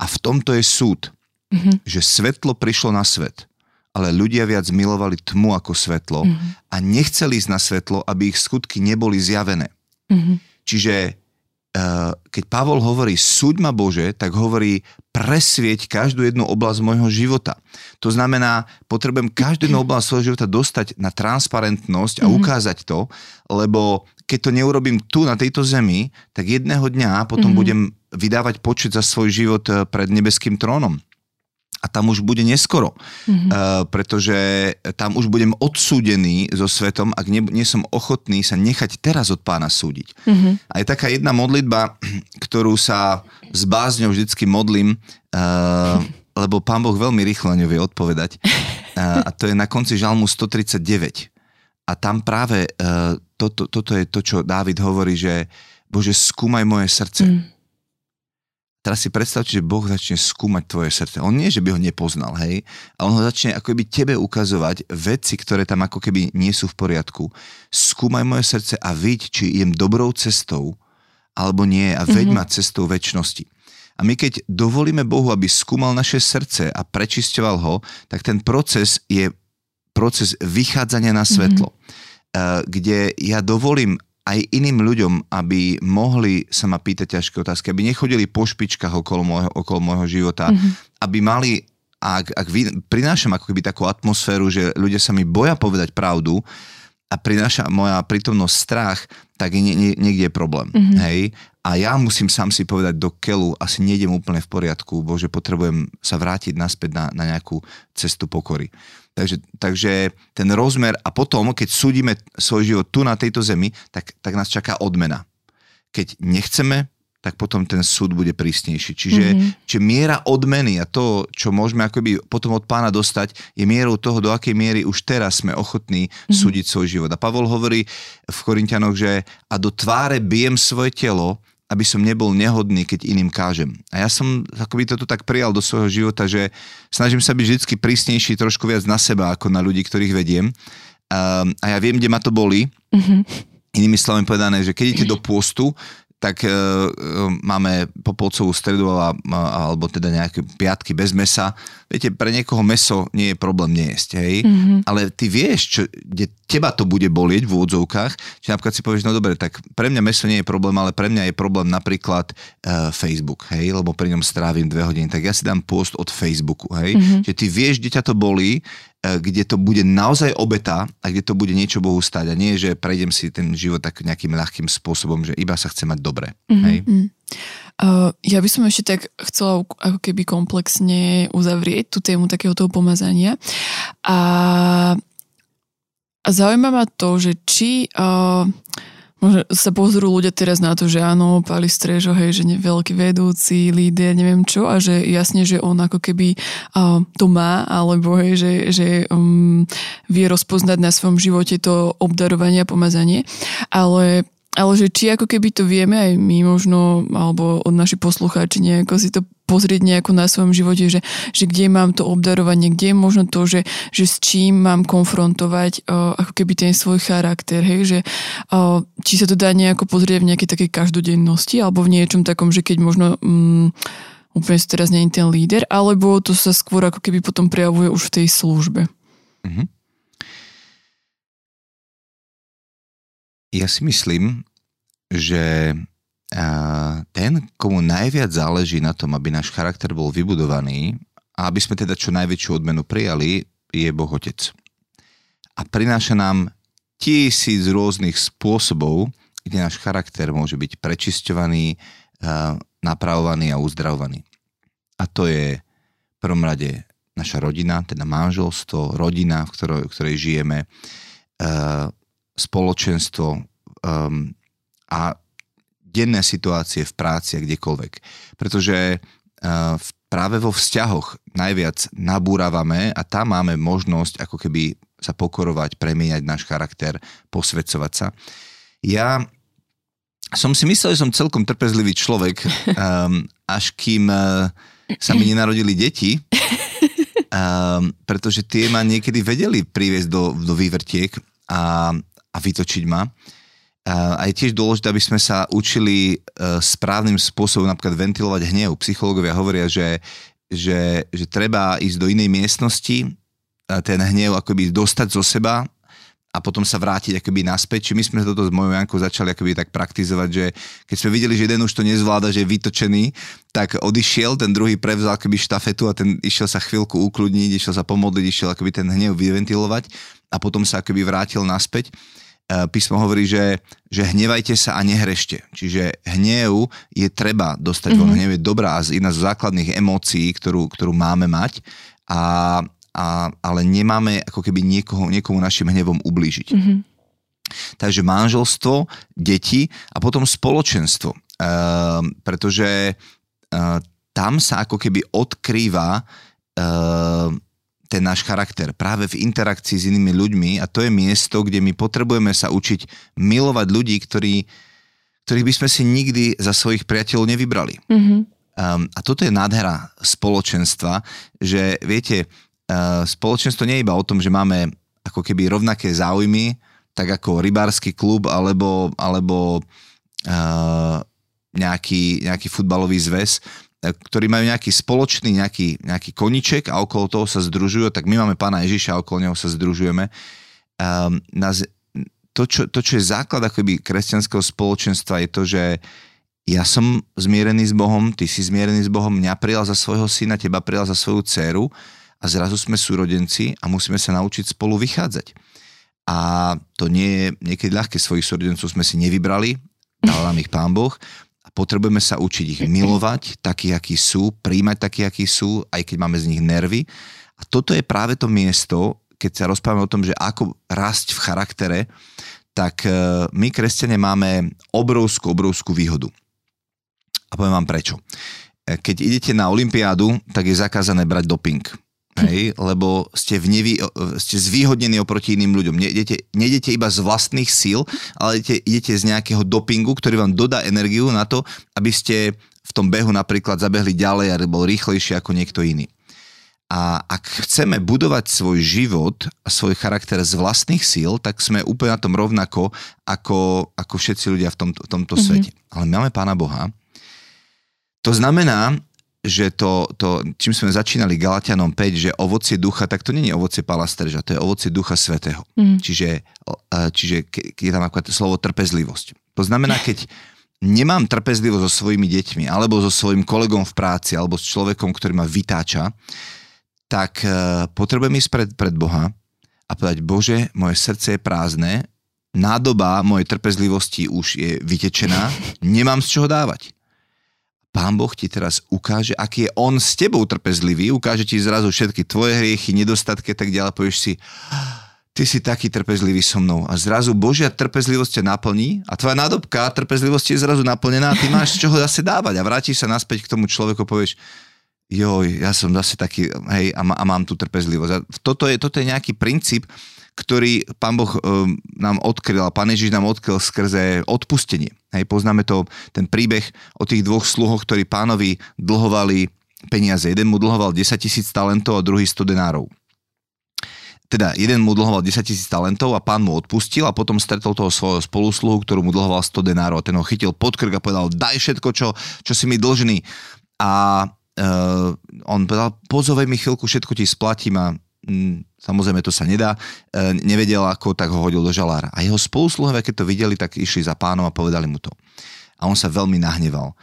Speaker 4: a v tomto je súd, mm-hmm. že svetlo prišlo na svet, ale ľudia viac milovali tmu ako svetlo mm-hmm. a nechceli ísť na svetlo, aby ich skutky neboli zjavené. Mm-hmm. Čiže keď Pavol hovorí súď ma Bože, tak hovorí presvieť každú jednu oblasť môjho života. To znamená, potrebujem každú jednu oblasť svojho života dostať na transparentnosť a mm-hmm. ukázať to, lebo keď to neurobím tu na tejto zemi, tak jedného dňa potom mm-hmm. budem vydávať počet za svoj život eh, pred nebeským trónom. A tam už bude neskoro, mm-hmm. uh, pretože tam už budem odsúdený so svetom, ak nie, nie som ochotný sa nechať teraz od pána súdiť. Mm-hmm. A je taká jedna modlitba, ktorú sa s bázňou vždycky modlím, uh, lebo pán Boh veľmi rýchlo na ňu vie odpovedať. Uh, a to je na konci žalmu 139. A tam práve uh, toto, toto je to, čo Dávid hovorí, že Bože, skúmaj moje srdce. Mm Teraz si predstavte, že Boh začne skúmať tvoje srdce. On nie, že by ho nepoznal, hej, ale on ho začne ako keby tebe ukazovať veci, ktoré tam ako keby nie sú v poriadku. Skúmaj moje srdce a vidť, či idem dobrou cestou, alebo nie a veď mm-hmm. ma cestou väčšnosti. A my keď dovolíme Bohu, aby skúmal naše srdce a prečisťoval ho, tak ten proces je proces vychádzania na svetlo. Mm-hmm. Kde ja dovolím aj iným ľuďom, aby mohli sa ma pýtať ťažké otázky, aby nechodili po špičkách okolo môjho, okolo môjho života, mm-hmm. aby mali, ak, ak vy, prinášam ako keby takú atmosféru, že ľudia sa mi boja povedať pravdu a prináša moja prítomnosť strach, tak nie, nie, niekde je problém. Mm-hmm. Hej? A ja musím sám si povedať do keľu, asi nejdem úplne v poriadku, bože, potrebujem sa vrátiť naspäť na, na nejakú cestu pokory. Takže, takže ten rozmer a potom, keď súdime svoj život tu na tejto zemi, tak, tak nás čaká odmena. Keď nechceme, tak potom ten súd bude prísnejší. Čiže, mm-hmm. čiže miera odmeny a to, čo môžeme akoby potom od pána dostať, je mierou toho, do akej miery už teraz sme ochotní mm-hmm. súdiť svoj život. A Pavol hovorí v Korintianoch, že a do tváre bijem svoje telo, aby som nebol nehodný, keď iným kážem. A ja som akoby toto tak prijal do svojho života, že snažím sa byť vždy prísnejší trošku viac na seba, ako na ľudí, ktorých vediem. A, a ja viem, kde ma to boli. Mm-hmm. Inými slovami povedané, že keď idete do pôstu, tak e, e, máme popolcovú stredu a, alebo teda nejaké piatky bez mesa. Viete, pre niekoho meso nie je problém nejesť, hej? Mm-hmm. Ale ty vieš, čo, kde teba to bude bolieť v úvodzovkách, že napríklad si povieš, no dobre, tak pre mňa meso nie je problém, ale pre mňa je problém napríklad uh, Facebook, hej, lebo pri ňom strávim dve hodiny, tak ja si dám post od Facebooku, hej, mm-hmm. že ty vieš, kde ťa to bolí, E, kde to bude naozaj obeta a kde to bude niečo Bohu stať a nie, že prejdem si ten život tak nejakým ľahkým spôsobom, že iba sa chce mať dobre. Mm-hmm. Hej?
Speaker 3: Uh, ja by som ešte tak chcela ako keby komplexne uzavrieť tú tému takého toho pomazania a, a zaujíma ma to, že či uh, Možno sa pozrú ľudia teraz na to, že áno, Pali Strežo, hej, že veľký vedúci, líder, neviem čo, a že jasne, že on ako keby uh, to má, alebo hej, že, že um, vie rozpoznať na svojom živote to obdarovanie a pomazanie, ale ale že či ako keby to vieme aj my možno, alebo od naši poslucháči nejako si to pozrieť nejako na svojom živote, že, že kde mám to obdarovanie, kde je možno to, že, že s čím mám konfrontovať uh, ako keby ten svoj charakter, hej, že uh, či sa to dá nejako pozrieť v nejakej takej každodennosti, alebo v niečom takom, že keď možno um, úplne si teraz je ten líder, alebo to sa skôr ako keby potom prejavuje už v tej službe. Mm-hmm.
Speaker 4: Ja si myslím, že ten, komu najviac záleží na tom, aby náš charakter bol vybudovaný a aby sme teda čo najväčšiu odmenu prijali, je Boh Otec. A prináša nám tisíc rôznych spôsobov, kde náš charakter môže byť prečisťovaný, napravovaný a uzdravovaný. A to je v prvom rade naša rodina, teda manželstvo, rodina, v ktorej, v ktorej žijeme, spoločenstvo a denné situácie v práci a kdekoľvek. Pretože uh, práve vo vzťahoch najviac nabúravame a tam máme možnosť ako keby sa pokorovať, premieňať náš charakter, posvedcovať sa. Ja som si myslel, že som celkom trpezlivý človek, um, až kým uh, sa mi nenarodili deti, um, pretože tie ma niekedy vedeli priviesť do, do vývrtiek a a vytočiť ma. A je tiež dôležité, aby sme sa učili e, správnym spôsobom napríklad ventilovať hnev. Psychológovia hovoria, že, že, že treba ísť do inej miestnosti, ten hnev akoby dostať zo seba a potom sa vrátiť akoby naspäť. Či my sme toto s mojou Jankou začali akoby tak praktizovať, že keď sme videli, že jeden už to nezvláda, že je vytočený, tak odišiel, ten druhý prevzal akoby štafetu a ten išiel sa chvíľku ukludniť, išiel sa pomodliť, išiel akoby ten hnev vyventilovať a potom sa akoby vrátil naspäť písmo hovorí, že, že hnevajte sa a nehrešte. Čiže hnev je treba dostať mm-hmm. von. Hnev je dobrá jedna z základných emócií, ktorú, ktorú máme mať. A, a, ale nemáme ako keby niekoho, niekomu našim hnevom ublížiť. Mm-hmm. Takže manželstvo, deti a potom spoločenstvo. Uh, pretože uh, tam sa ako keby odkrýva uh, ten náš charakter práve v interakcii s inými ľuďmi a to je miesto, kde my potrebujeme sa učiť milovať ľudí, ktorí, ktorých by sme si nikdy za svojich priateľov nevybrali. Mm-hmm. Um, a toto je nádhera spoločenstva, že viete, uh, spoločenstvo nie je iba o tom, že máme ako keby rovnaké záujmy, tak ako rybársky klub alebo, alebo uh, nejaký, nejaký futbalový zväz, ktorí majú nejaký spoločný nejaký, nejaký koniček a okolo toho sa združujú, tak my máme pána Ježiša a okolo neho sa združujeme. Um, nás, to, čo, to, čo je základ akoby kresťanského spoločenstva je to, že ja som zmierený s Bohom, ty si zmierený s Bohom, mňa prijal za svojho syna, teba prijal za svoju dceru a zrazu sme súrodenci a musíme sa naučiť spolu vychádzať. A to nie je niekedy ľahké, svojich súrodencov sme si nevybrali, dal nám ich pán Boh, potrebujeme sa učiť ich milovať, takí, akí sú, príjmať takí, akí sú, aj keď máme z nich nervy. A toto je práve to miesto, keď sa rozprávame o tom, že ako rásť v charaktere, tak e, my, kresťania, máme obrovskú, obrovskú výhodu. A poviem vám prečo. E, keď idete na Olympiádu, tak je zakázané brať doping hej, lebo ste, v nevý, ste zvýhodnení oproti iným ľuďom. Nejdete, nejdete iba z vlastných síl, ale idete, idete z nejakého dopingu, ktorý vám dodá energiu na to, aby ste v tom behu napríklad zabehli ďalej a bol rýchlejší ako niekto iný. A ak chceme budovať svoj život a svoj charakter z vlastných síl, tak sme úplne na tom rovnako ako, ako všetci ľudia v tomto, v tomto mm-hmm. svete. Ale máme Pána Boha. To znamená, že to, to, čím sme začínali Galatianom 5, že ovocie ducha, tak to nie je ovocie palastrža, to je ovocie ducha svetého. Mm. Čiže, čiže je tam ako slovo trpezlivosť. To znamená, keď nemám trpezlivosť so svojimi deťmi, alebo so svojim kolegom v práci, alebo s človekom, ktorý ma vytáča, tak e, potrebujem ísť pred, pred Boha a povedať, Bože, moje srdce je prázdne, nádoba mojej trpezlivosti už je vytečená, nemám z čoho dávať. Pán Boh ti teraz ukáže, aký je On s tebou trpezlivý, ukáže ti zrazu všetky tvoje hriechy, nedostatky a tak ďalej, povieš si, ty si taký trpezlivý so mnou. A zrazu Božia trpezlivosť ťa naplní a tvoja nádobka trpezlivosti je zrazu naplnená a ty máš z čoho zase dávať. A vrátiš sa naspäť k tomu človeku, povieš, joj, ja som zase taký, hej, a, a mám tú trpezlivosť. A toto je, toto je nejaký princíp, ktorý pán Boh um, nám odkryl, a pán Ježiš nám odkryl skrze odpustenie. Hej, poznáme to, ten príbeh o tých dvoch sluhoch, ktorí pánovi dlhovali peniaze. Jeden mu dlhoval 10 tisíc talentov a druhý 100 denárov. Teda jeden mu dlhoval 10 tisíc talentov a pán mu odpustil a potom stretol toho svojho spolusluhu, ktorú mu dlhoval 100 denárov a ten ho chytil pod krk a povedal daj všetko, čo, čo si mi dlžný. A uh, on povedal pozovej mi chvíľku, všetko ti splatím a Mm, samozrejme to sa nedá, e, nevedel ako, tak ho hodil do žalára. A jeho spolusluhovia, keď to videli, tak išli za pánom a povedali mu to. A on sa veľmi nahneval.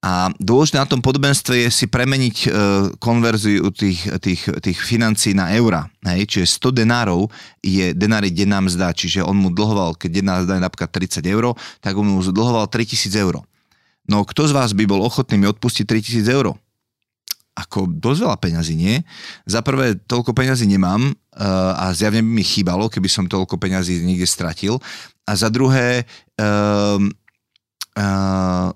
Speaker 4: A dôležité na tom podobenstve je si premeniť e, konverziu tých, tých, tých financí na eura. Hej? Čiže 100 denárov je denári denná mzda, čiže on mu dlhoval, keď denná mzda je napríklad 30 eur, tak on mu dlhoval 3000 eur. No kto z vás by bol ochotný mi odpustiť 3000 eur? Ako dosť veľa peňazí, nie? Za prvé, toľko peňazí nemám uh, a zjavne by mi chýbalo, keby som toľko peňazí niekde stratil. A za druhé, uh, uh,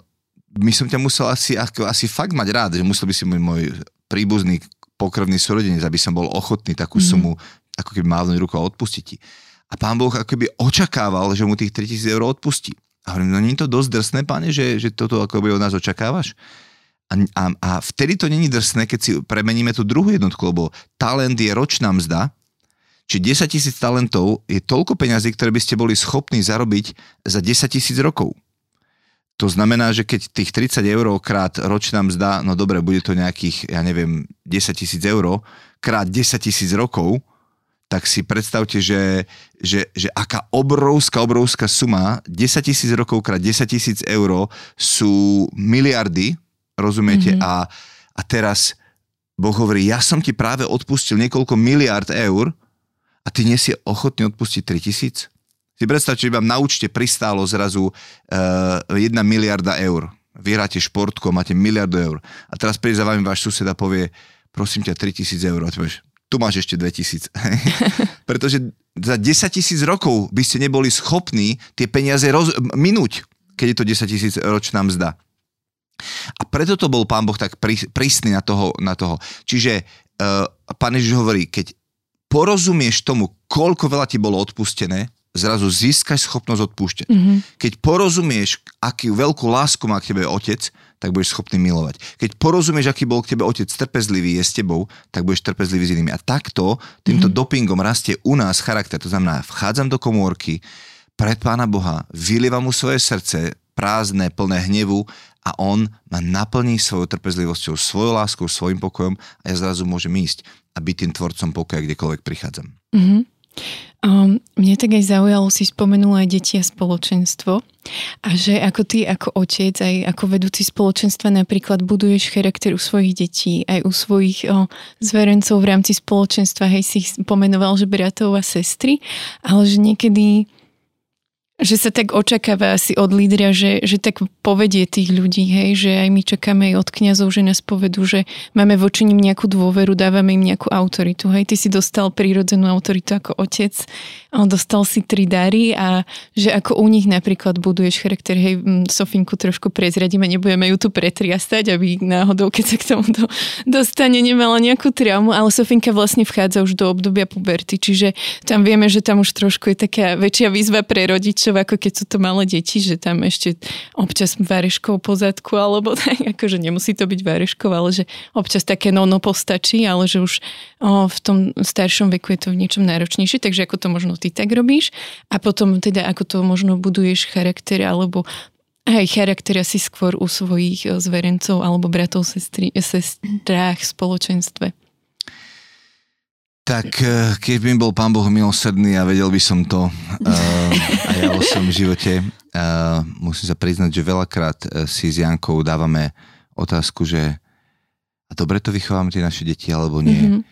Speaker 4: my som ťa musel asi, ako, asi fakt mať rád, že musel by si môj, môj príbuzný pokrvný súrodenec, aby som bol ochotný takú mm-hmm. sumu ako keby mávnuť rukou a odpustiť ti. A pán Boh ako keby očakával, že mu tých 3000 eur odpustí. A hovorím, no nie je to dosť drsné, páne, že, že toto ako by od nás očakávaš? A, a, vtedy to není drsné, keď si premeníme tú druhú jednotku, lebo talent je ročná mzda, či 10 tisíc talentov je toľko peňazí, ktoré by ste boli schopní zarobiť za 10 tisíc rokov. To znamená, že keď tých 30 eur krát ročná mzda, no dobre, bude to nejakých, ja neviem, 10 tisíc eur, krát 10 tisíc rokov, tak si predstavte, že, že, že aká obrovská, obrovská suma, 10 tisíc rokov krát 10 tisíc eur sú miliardy, rozumiete? Mm-hmm. A, a teraz Boh hovorí, ja som ti práve odpustil niekoľko miliard eur a ty nie si ochotný odpustiť 3000? Si predstavte, že vám na účte pristálo zrazu uh, 1 miliarda eur. Vyhráte športku a máte miliardu eur. A teraz príde za vami váš sused a povie, prosím ťa, 3000 eur. A ty povieš, tu máš ešte 2000. Pretože za 10 tisíc rokov by ste neboli schopní tie peniaze roz- minúť, keď je to 10 tisíc ročná mzda. A preto to bol pán Boh tak prísny na toho. Na toho. Čiže uh, pán Ježiš hovorí, keď porozumieš tomu, koľko veľa ti bolo odpustené, zrazu získaš schopnosť odpúšťať. Mm-hmm. Keď porozumieš, akú veľkú lásku má k tebe otec, tak budeš schopný milovať. Keď porozumieš, aký bol k tebe otec trpezlivý, je s tebou, tak budeš trpezlivý s inými. A takto, týmto mm-hmm. dopingom rastie u nás charakter. To znamená, vchádzam do komórky, pred Pána Boha, vylievam mu svoje srdce, prázdne, plné hnevu a on ma naplní svojou trpezlivosťou, svojou láskou, svojim pokojom a ja zrazu môžem ísť a byť tým tvorcom pokoja, kdekoľvek prichádzam.
Speaker 2: Mm-hmm. Um, mne tak aj zaujalo, si spomenula aj deti a spoločenstvo a že ako ty ako otec, aj ako vedúci spoločenstva napríklad buduješ charakter u svojich detí, aj u svojich o, zverencov v rámci spoločenstva, hej si ich pomenoval, že bratov a sestry, ale že niekedy že sa tak očakáva asi od lídra, že, že tak povedie tých ľudí, hej, že aj my čakáme aj od kňazov, že nás povedú, že máme voči nim nejakú dôveru, dávame im nejakú autoritu, hej, ty si dostal prírodzenú autoritu ako otec, dostal si tri dary a že ako u nich napríklad buduješ charakter, hej, Sofinku trošku prezradíme, nebudeme ju tu pretriastať, aby náhodou, keď sa k tomu do, dostane, nemala nejakú traumu, ale Sofinka vlastne vchádza už do obdobia puberty, čiže tam vieme, že tam už trošku je taká väčšia výzva pre rodičov, ako keď sú to malé deti, že tam ešte občas vareškov pozadku, alebo tak, akože nemusí to byť vareškov, ale že občas také nono postačí, ale že už o, v tom staršom veku je to v niečom náročnejšie, takže ako to možno ty tak robíš a potom teda ako to možno buduješ charakter alebo aj charakter asi skôr u svojich zverencov alebo bratov, sestry, sestrách v spoločenstve.
Speaker 4: Tak eh, keď by bol pán Boh milosrdný a vedel by som to uh, a ja vo svojom živote, uh, musím sa priznať, že veľakrát si s Jankou dávame otázku, že a dobre to vychováme tie naše deti alebo nie. Mm-hmm.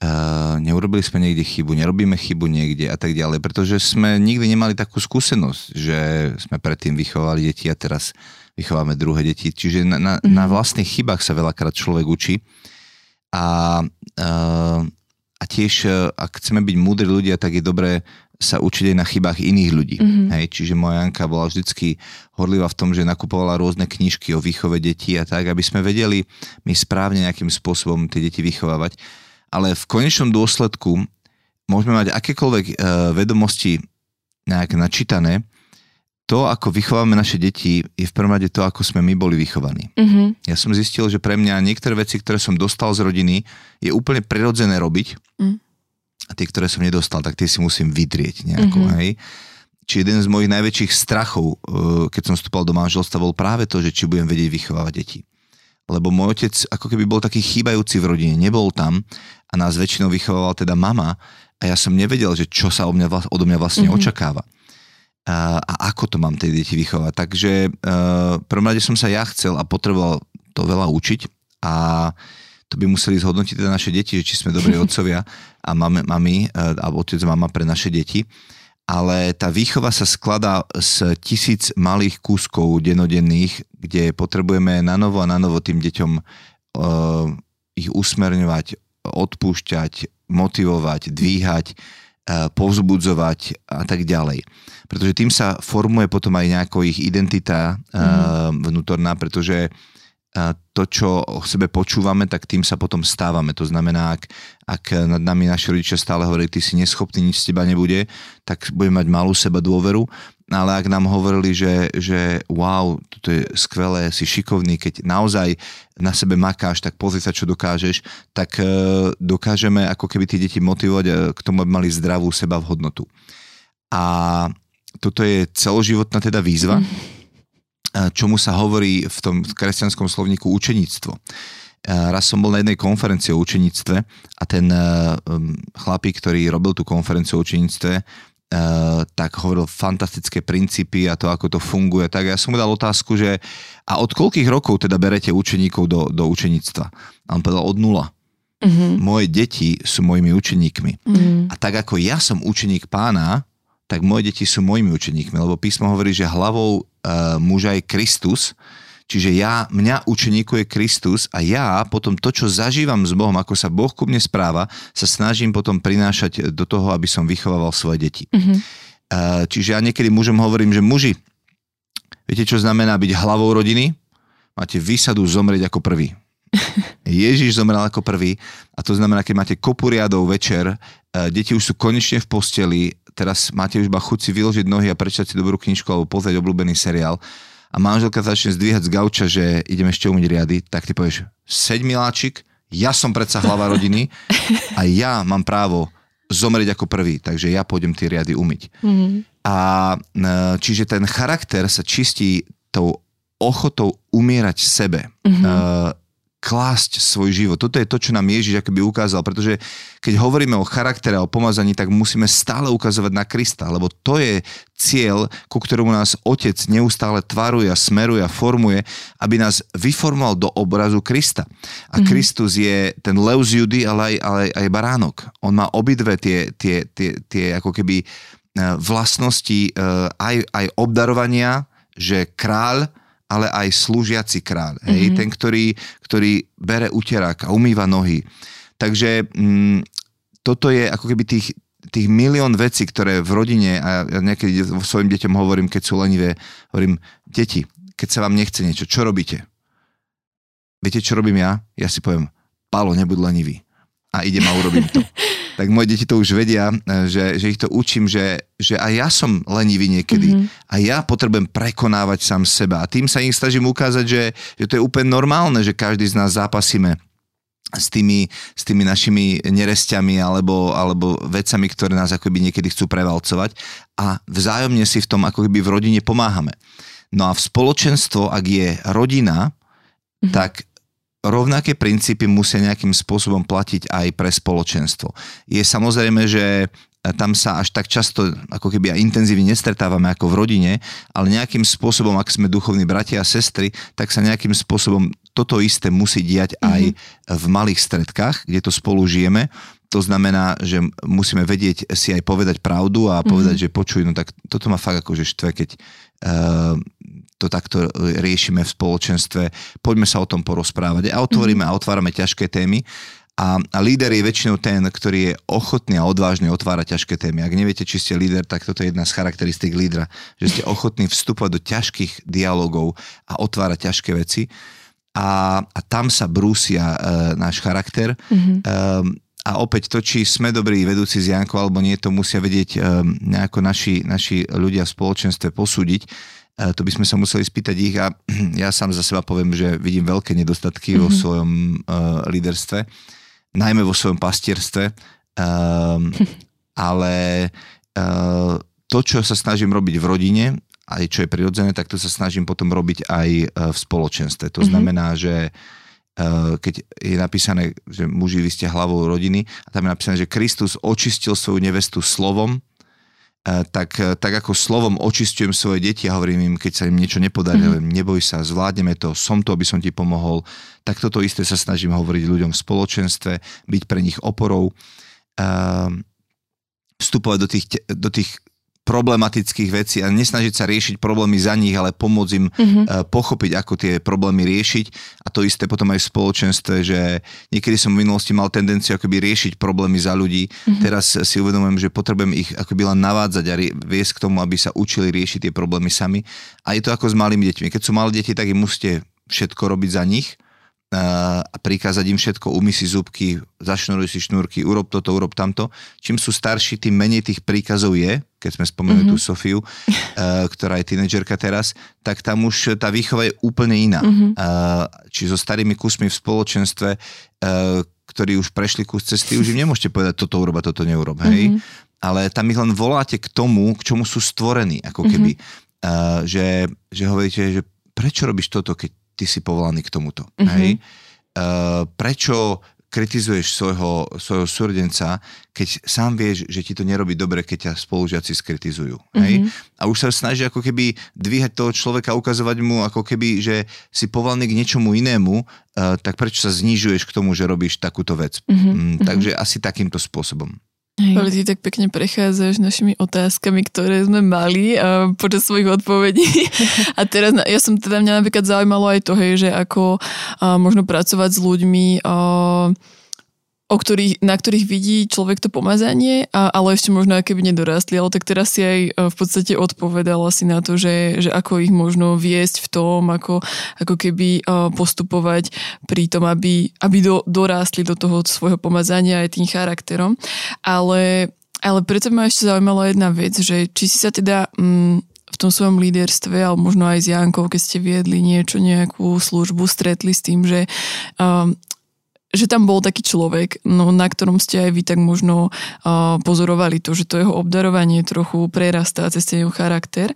Speaker 4: Uh, neurobili sme niekde chybu, nerobíme chybu niekde a tak ďalej, pretože sme nikdy nemali takú skúsenosť, že sme predtým vychovali deti a teraz vychováme druhé deti. Čiže na, na, mm-hmm. na vlastných chybách sa veľakrát človek učí. A uh, a tiež, e, ak chceme byť múdri ľudia, tak je dobré sa učiť aj na chybách iných ľudí. Mm-hmm. Hej, čiže moja Janka bola vždycky horlivá v tom, že nakupovala rôzne knižky o výchove detí a tak, aby sme vedeli my správne nejakým spôsobom tie deti vychovávať. Ale v konečnom dôsledku môžeme mať akékoľvek uh, vedomosti nejak načítané, to, ako vychováme naše deti, je v prvom rade to, ako sme my boli vychovaní. Mm-hmm. Ja som zistil, že pre mňa niektoré veci, ktoré som dostal z rodiny, je úplne prirodzené robiť. A tie, ktoré som nedostal, tak tie si musím vydrieť nejako. Mm-hmm. Hej? Či jeden z mojich najväčších strachov, eh, keď som vstúpal do manželstva, bol práve to, že či budem vedieť vychovávať deti. Lebo môj otec ako keby bol taký chýbajúci v rodine, nebol tam a nás väčšinou vychovala teda mama a ja som nevedel, že čo sa odo mňa vlastne mm-hmm. očakáva a, a ako to mám tie deti vychovať. Takže uh, prvom rade som sa ja chcel a potreboval to veľa učiť a to by museli zhodnotiť teda naše deti, že či sme dobrí otcovia a mami, mami alebo otec mama pre naše deti. Ale tá výchova sa skladá z tisíc malých kúskov denodenných, kde potrebujeme na novo a na novo tým deťom uh, ich usmerňovať, odpúšťať, motivovať, dvíhať, uh, povzbudzovať a tak ďalej pretože tým sa formuje potom aj nejaká ich identita mm-hmm. vnútorná, pretože to, čo o sebe počúvame, tak tým sa potom stávame. To znamená, ak, ak nad nami naši rodičia stále hovorili, ty si neschopný, nič z teba nebude, tak budeme mať malú seba dôveru. Ale ak nám hovorili, že, že wow, toto je skvelé, si šikovný, keď naozaj na sebe makáš, tak pozri sa, čo dokážeš, tak e, dokážeme ako keby tie deti motivovať e, k tomu, aby mali zdravú seba v hodnotu. A toto je celoživotná teda výzva, mm. čomu sa hovorí v tom kresťanskom slovníku učeníctvo. Raz som bol na jednej konferencii o učeníctve a ten um, chlapík, ktorý robil tú konferenciu o učeníctve, Uh, tak hovoril fantastické princípy a to, ako to funguje. Tak ja som mu dal otázku, že a od koľkých rokov teda berete učeníkov do, do učeníctva? A on povedal od nula. Mm-hmm. Moje deti sú mojimi učeníkmi. Mm-hmm. A tak ako ja som učeník pána, tak moje deti sú mojimi učeníkmi, lebo písmo hovorí, že hlavou muža je Kristus, Čiže ja, mňa učeníkuje Kristus a ja potom to, čo zažívam s Bohom, ako sa Boh ku mne správa, sa snažím potom prinášať do toho, aby som vychovával svoje deti. Mm-hmm. Čiže ja niekedy mužom hovorím, že muži, viete, čo znamená byť hlavou rodiny? Máte výsadu zomrieť ako prvý. Ježiš zomrel ako prvý a to znamená, keď máte kopu riadov večer, e, deti už sú konečne v posteli, teraz máte už iba chuť si vyložiť nohy a prečítať si dobrú knižku alebo pozrieť obľúbený seriál a manželka začne zdvíhať z gauča, že idem ešte umyť riady, tak ty povieš, seď miláčik, ja som predsa hlava rodiny a ja mám právo zomrieť ako prvý, takže ja pôjdem tie riady umyť. Mm-hmm. A čiže ten charakter sa čistí tou ochotou umierať sebe. Mm-hmm klásť svoj život. Toto je to, čo nám Ježiš akoby ukázal, pretože keď hovoríme o charaktere a o pomazaní, tak musíme stále ukazovať na Krista, lebo to je cieľ, ku ktorému nás Otec neustále tvaruje a smeruje a formuje, aby nás vyformoval do obrazu Krista. A mm-hmm. Kristus je ten lev z Judy, ale aj, ale aj baránok. On má obidve tie, tie, tie, tie ako keby e, vlastnosti e, aj, aj obdarovania, že kráľ ale aj slúžiaci kráľ. Hej? Mm-hmm. Ten, ktorý, ktorý bere uterák a umýva nohy. Takže mm, toto je ako keby tých, tých milión vecí, ktoré v rodine, a ja niekedy svojim deťom hovorím, keď sú lenivé, hovorím, deti, keď sa vám nechce niečo, čo robíte? Viete, čo robím ja? Ja si poviem, Palo, nebuď lenivý. A idem a urobím to. tak moje deti to už vedia, e, že, že ich to učím, že, že aj ja som lenivý niekedy. Mm-hmm. A ja potrebujem prekonávať sám seba. A tým sa ich snažím ukázať, že, že to je úplne normálne, že každý z nás zápasíme s tými, s tými našimi nerestiami alebo, alebo vecami, ktoré nás akoby niekedy chcú prevalcovať a vzájomne si v tom ako keby v rodine pomáhame. No a v spoločenstvo, ak je rodina, mm-hmm. tak rovnaké princípy musia nejakým spôsobom platiť aj pre spoločenstvo. Je samozrejme, že tam sa až tak často ako keby aj intenzívne nestretávame ako v rodine, ale nejakým spôsobom, ak sme duchovní bratia a sestry, tak sa nejakým spôsobom toto isté musí diať aj mm-hmm. v malých stredkách, kde to spolu žijeme. To znamená, že musíme vedieť si aj povedať pravdu a povedať, mm-hmm. že počuj, no tak toto ma fakt akože štve, keď uh, to takto riešime v spoločenstve, poďme sa o tom porozprávať a otvoríme mm-hmm. a otvárame ťažké témy. A, a líder je väčšinou ten, ktorý je ochotný a odvážne otvárať ťažké témy. Ak neviete, či ste líder, tak toto je jedna z charakteristík lídra, že ste ochotní vstupovať do ťažkých dialogov a otvárať ťažké veci. A, a tam sa brúsia e, náš charakter. Mm-hmm. E, a opäť to, či sme dobrí vedúci z Janko alebo nie, to musia vedieť e, nejako naši, naši ľudia v spoločenstve posúdiť E, to by sme sa museli spýtať ich a ja sám za seba poviem, že vidím veľké nedostatky mm-hmm. vo mhm. svojom uh, líderstve, najmä vo svojom pastierstve, uh, ale uh, to, čo sa snažím robiť v rodine, aj čo je prirodzené, tak to sa snažím potom robiť aj v spoločenstve. To mm-hmm. znamená, že keď je napísané, že muži, vy ste hlavou rodiny, a tam je napísané, že Kristus očistil svoju nevestu slovom, E, tak, e, tak ako slovom očistujem svoje deti a hovorím im, keď sa im niečo nepodarí, mm-hmm. neboj sa, zvládneme to, som to, aby som ti pomohol, tak toto isté sa snažím hovoriť ľuďom v spoločenstve, byť pre nich oporou, uh, vstupovať do tých, do tých problematických vecí a nesnažiť sa riešiť problémy za nich, ale pomôcť im mm-hmm. pochopiť, ako tie problémy riešiť. A to isté potom aj v spoločenstve, že niekedy som v minulosti mal tendenciu akoby riešiť problémy za ľudí. Mm-hmm. Teraz si uvedomujem, že potrebujem ich akoby len navádzať a viesť k tomu, aby sa učili riešiť tie problémy sami. A je to ako s malými deťmi. Keď sú malé deti, tak im musíte všetko robiť za nich a prikázať im všetko, umy si zubky, zašnuruj si šnúrky, urob toto, urob tamto. Čím sú starší, tým menej tých príkazov je, keď sme spomenuli mm-hmm. tú Sofiu, ktorá je tínedžerka teraz, tak tam už tá výchova je úplne iná. Mm-hmm. Či so starými kusmi v spoločenstve, ktorí už prešli kus cesty, už im nemôžete povedať toto urob a toto neurob, hej? Mm-hmm. Ale tam ich len voláte k tomu, k čomu sú stvorení, ako keby. Mm-hmm. Že, že hovoríte, že prečo robíš toto, keď ty si povolaný k tomuto. Mm-hmm. Hej? Uh, prečo kritizuješ svojho, svojho súrdenca, keď sám vieš, že ti to nerobí dobre, keď ťa spolužiaci skritizujú. Mm-hmm. Hej? Mhm. A už sa snaží ako keby dvíhať toho človeka, ukazovať mu ako keby, že si povolaný k niečomu inému, uh, tak prečo sa znižuješ k tomu, že robíš takúto vec. Mm-hmm. Mm, takže asi takýmto spôsobom.
Speaker 3: Hej. Ale ty tak pekne prechádzaš našimi otázkami, ktoré sme mali uh, počas svojich odpovedí. A teraz, ja som teda, mňa napríklad zaujímalo aj to, hej, že ako uh, možno pracovať s ľuďmi, uh, o ktorých, na ktorých vidí človek to pomazanie, a, ale ešte možno keby nedorastli. Ale tak teraz si aj e, v podstate odpovedala si na to, že, že ako ich možno viesť v tom, ako, ako keby e, postupovať pri tom, aby, aby do, dorástli do toho svojho pomazania aj tým charakterom. Ale, ale preto ma ešte zaujímala jedna vec, že či si sa teda... Mm, v tom svojom líderstve, alebo možno aj s Jankou, keď ste viedli niečo, nejakú službu, stretli s tým, že um, že tam bol taký človek, no, na ktorom ste aj vy tak možno uh, pozorovali to, že to jeho obdarovanie trochu prerastá cez ten jeho charakter.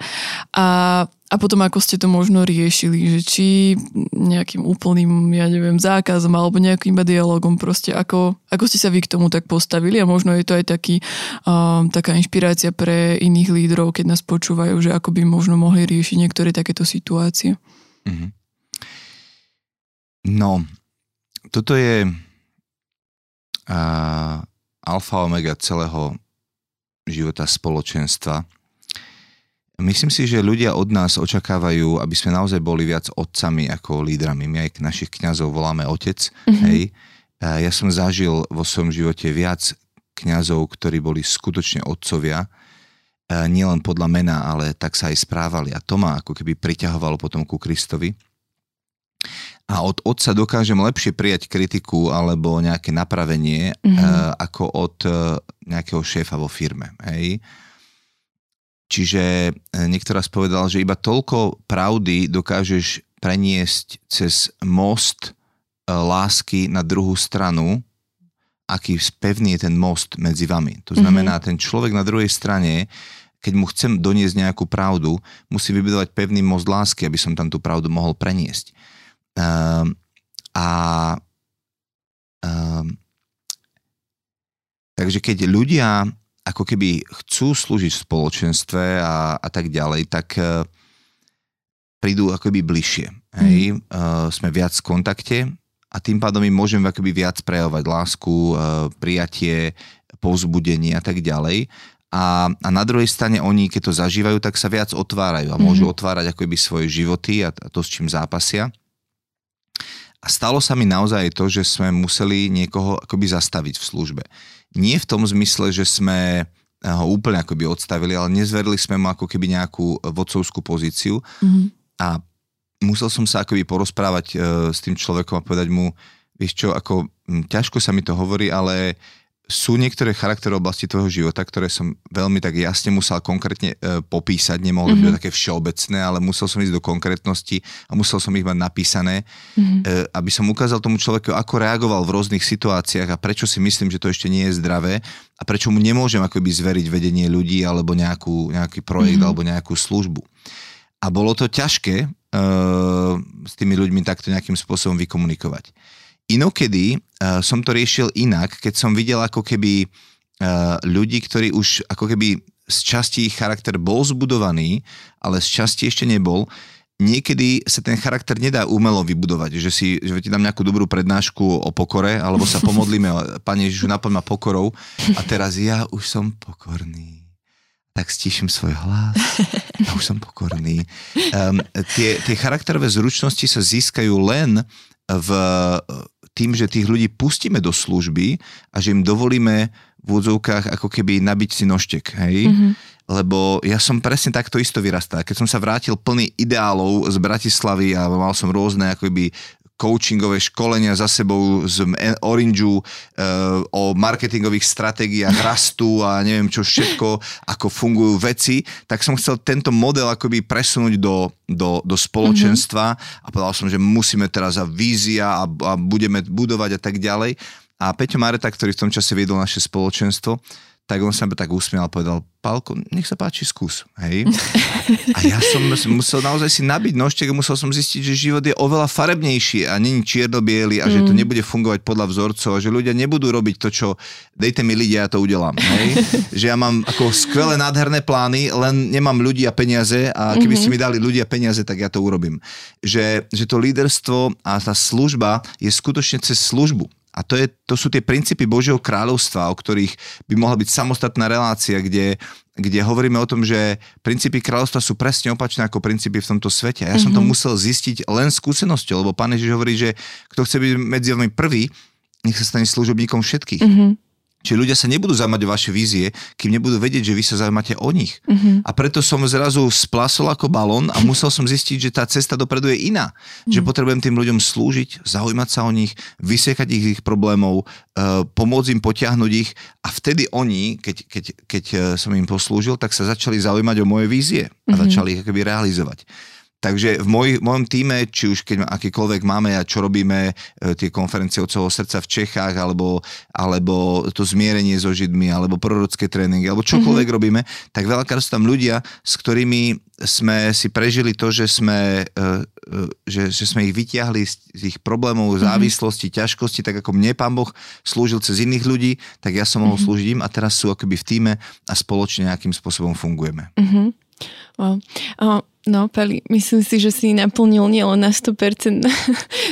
Speaker 3: A, a potom ako ste to možno riešili, že či nejakým úplným, ja neviem, zákazom alebo nejakým dialogom proste, ako, ako ste sa vy k tomu tak postavili a možno je to aj taký, uh, taká inšpirácia pre iných lídrov, keď nás počúvajú, že ako by možno mohli riešiť niektoré takéto situácie. Mm-hmm.
Speaker 4: No, toto je a, alfa omega celého života spoločenstva. Myslím si, že ľudia od nás očakávajú, aby sme naozaj boli viac otcami ako lídrami. My aj našich kňazov voláme otec. Mm-hmm. Hej. Ja som zažil vo svojom živote viac kňazov, ktorí boli skutočne otcovia, nielen podľa mena, ale tak sa aj správali. A to ma ako keby priťahovalo potom ku Kristovi a od otca dokážem lepšie prijať kritiku alebo nejaké napravenie mm-hmm. uh, ako od uh, nejakého šéfa vo firme. Hej? Čiže uh, niekto raz povedal, že iba toľko pravdy dokážeš preniesť cez most lásky na druhú stranu, aký pevný je ten most medzi vami. To znamená, mm-hmm. ten človek na druhej strane keď mu chcem doniesť nejakú pravdu, musí vybudovať pevný most lásky, aby som tam tú pravdu mohol preniesť. Um, a um, takže keď ľudia ako keby chcú slúžiť v spoločenstve a, a tak ďalej, tak uh, prídu akoby bližšie. Hej? Mm. Uh, sme viac v kontakte a tým pádom im môžeme akoby viac prejavovať lásku, uh, prijatie, povzbudenie a tak ďalej. A, a na druhej strane oni, keď to zažívajú, tak sa viac otvárajú a môžu mm-hmm. otvárať akoby svoje životy a, a to, s čím zápasia. A stalo sa mi naozaj to, že sme museli niekoho akoby zastaviť v službe. Nie v tom zmysle, že sme ho úplne akoby odstavili, ale nezverili sme mu ako keby nejakú vodcovskú pozíciu mm-hmm. a musel som sa akoby porozprávať e, s tým človekom a povedať mu, vieš čo, ako ťažko sa mi to hovorí, ale sú niektoré charakterové oblasti tvojho života, ktoré som veľmi tak jasne musel konkrétne e, popísať, nemohol mm-hmm. byť také všeobecné, ale musel som ísť do konkrétnosti a musel som ich mať napísané, mm-hmm. e, aby som ukázal tomu človeku, ako reagoval v rôznych situáciách a prečo si myslím, že to ešte nie je zdravé a prečo mu nemôžem akoby zveriť vedenie ľudí alebo nejakú, nejaký projekt mm-hmm. alebo nejakú službu. A bolo to ťažké e, s tými ľuďmi takto nejakým spôsobom vykomunikovať. Inokedy uh, som to riešil inak, keď som videl ako keby uh, ľudí, ktorí už ako keby z časti ich charakter bol zbudovaný, ale z časti ešte nebol, niekedy sa ten charakter nedá umelo vybudovať, že si že ti dám nejakú dobrú prednášku o pokore, alebo sa pomodlíme, Pane Ježišu, naplň ma pokorou a teraz ja už som pokorný. Tak stiším svoj hlas a už som pokorný. Um, tie, tie charakterové zručnosti sa získajú len v tým, že tých ľudí pustíme do služby a že im dovolíme v úvodzovkách ako keby nabiť si nožtek, hej? Mm-hmm. Lebo ja som presne takto isto vyrastal. Keď som sa vrátil plný ideálov z Bratislavy a mal som rôzne akoby coachingové školenia za sebou z Orangeu uh, o marketingových stratégiách rastu a neviem čo všetko, ako fungujú veci, tak som chcel tento model akoby presunúť do, do, do spoločenstva mm-hmm. a povedal som, že musíme teraz a vízia a, a budeme budovať a tak ďalej. A Peťo Mareta, ktorý v tom čase viedol naše spoločenstvo, tak on sa tak usmial a povedal, Pálko, nech sa páči, skús. Hej? A ja som musel naozaj si nabiť nožtek a musel som zistiť, že život je oveľa farebnejší a není čierno a že to mm. nebude fungovať podľa vzorcov a že ľudia nebudú robiť to, čo dejte mi ľudia, ja to udelám. Hej? Že ja mám ako skvelé, nádherné plány, len nemám ľudí a peniaze a keby mm-hmm. ste mi dali ľudia a peniaze, tak ja to urobím. Že, že to líderstvo a tá služba je skutočne cez službu A to, je, to sú tie princípy Božieho kráľovstva, o ktorých by mohla byť samostatná relácia, kde, kde hovoríme o tom, že princípy kráľovstva sú presne opačné ako princípy v tomto svete. Ja mm-hmm. som to mhm. musel zistiť len skúsenosťou, lebo pán Ježiš hovorí, že kto chce byť medzi vami prvý, nech sa stane služobníkom všetkých. Mm-hmm. Čiže ľudia sa nebudú zaujímať o vaše vízie, kým nebudú vedieť, že vy sa zaujímate o nich. Uh-huh. A preto som zrazu splasol ako balón a musel som zistiť, že tá cesta dopredu je iná. Uh-huh. Že potrebujem tým ľuďom slúžiť, zaujímať sa o nich, vysiekať ich, ich problémov, uh, pomôcť im potiahnuť ich a vtedy oni, keď, keď, keď e, som im poslúžil, tak sa začali zaujímať o moje vízie a uh-huh. začali ich akoby realizovať. Takže v moj, mojom týme, či už keď akýkoľvek máme a čo robíme, e, tie konferencie od celého srdca v Čechách, alebo, alebo to zmierenie so Židmi, alebo prorocké tréningy, alebo čokoľvek mm-hmm. robíme, tak veľakrát sú tam ľudia, s ktorými sme si prežili to, že sme, e, e, že, že sme ich vyťahli z, z ich problémov, mm-hmm. závislosti, ťažkosti, tak ako mne pán Boh slúžil cez iných ľudí, tak ja som mohol mm-hmm. slúžiť im a teraz sú akoby v týme a spoločne nejakým spôsobom fungujeme.
Speaker 2: Mm-hmm. Wow. No, Pali, myslím si, že si naplnil nielen na 100%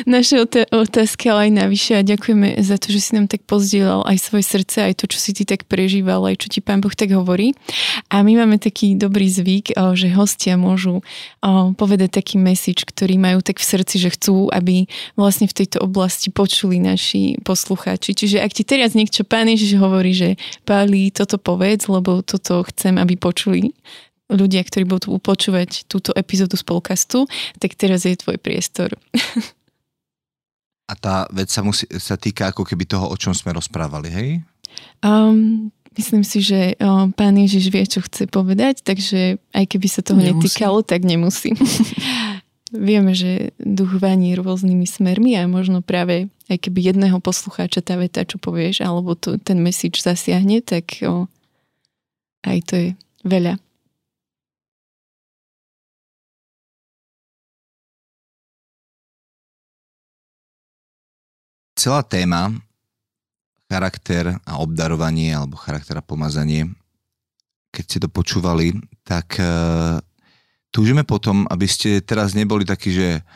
Speaker 2: naše otázky, ale aj navyše a ďakujeme za to, že si nám tak pozdielal aj svoje srdce, aj to, čo si ty tak prežíval, aj čo ti Pán Boh tak hovorí. A my máme taký dobrý zvyk, že hostia môžu povedať taký message, ktorý majú tak v srdci, že chcú, aby vlastne v tejto oblasti počuli naši poslucháči. Čiže ak ti teraz niekto Pán Ježiš hovorí, že Pali, toto povedz, lebo toto chcem, aby počuli ľudia, ktorí budú počúvať túto epizódu z podcastu, tak teraz je tvoj priestor.
Speaker 4: A tá vec sa, musí, sa týka ako keby toho, o čom sme rozprávali, hej?
Speaker 2: Um, myslím si, že um, pán Ježiš vie, čo chce povedať, takže aj keby sa toho nemusí. netýkalo, tak nemusí. Vieme, že duch vaní rôznymi smermi a možno práve aj keby jedného poslucháča tá veta, čo povieš, alebo to, ten message zasiahne, tak o, aj to je veľa.
Speaker 4: Celá téma charakter a obdarovanie alebo charakter a pomazanie, keď ste to počúvali, tak uh, túžime potom, aby ste teraz neboli takí, že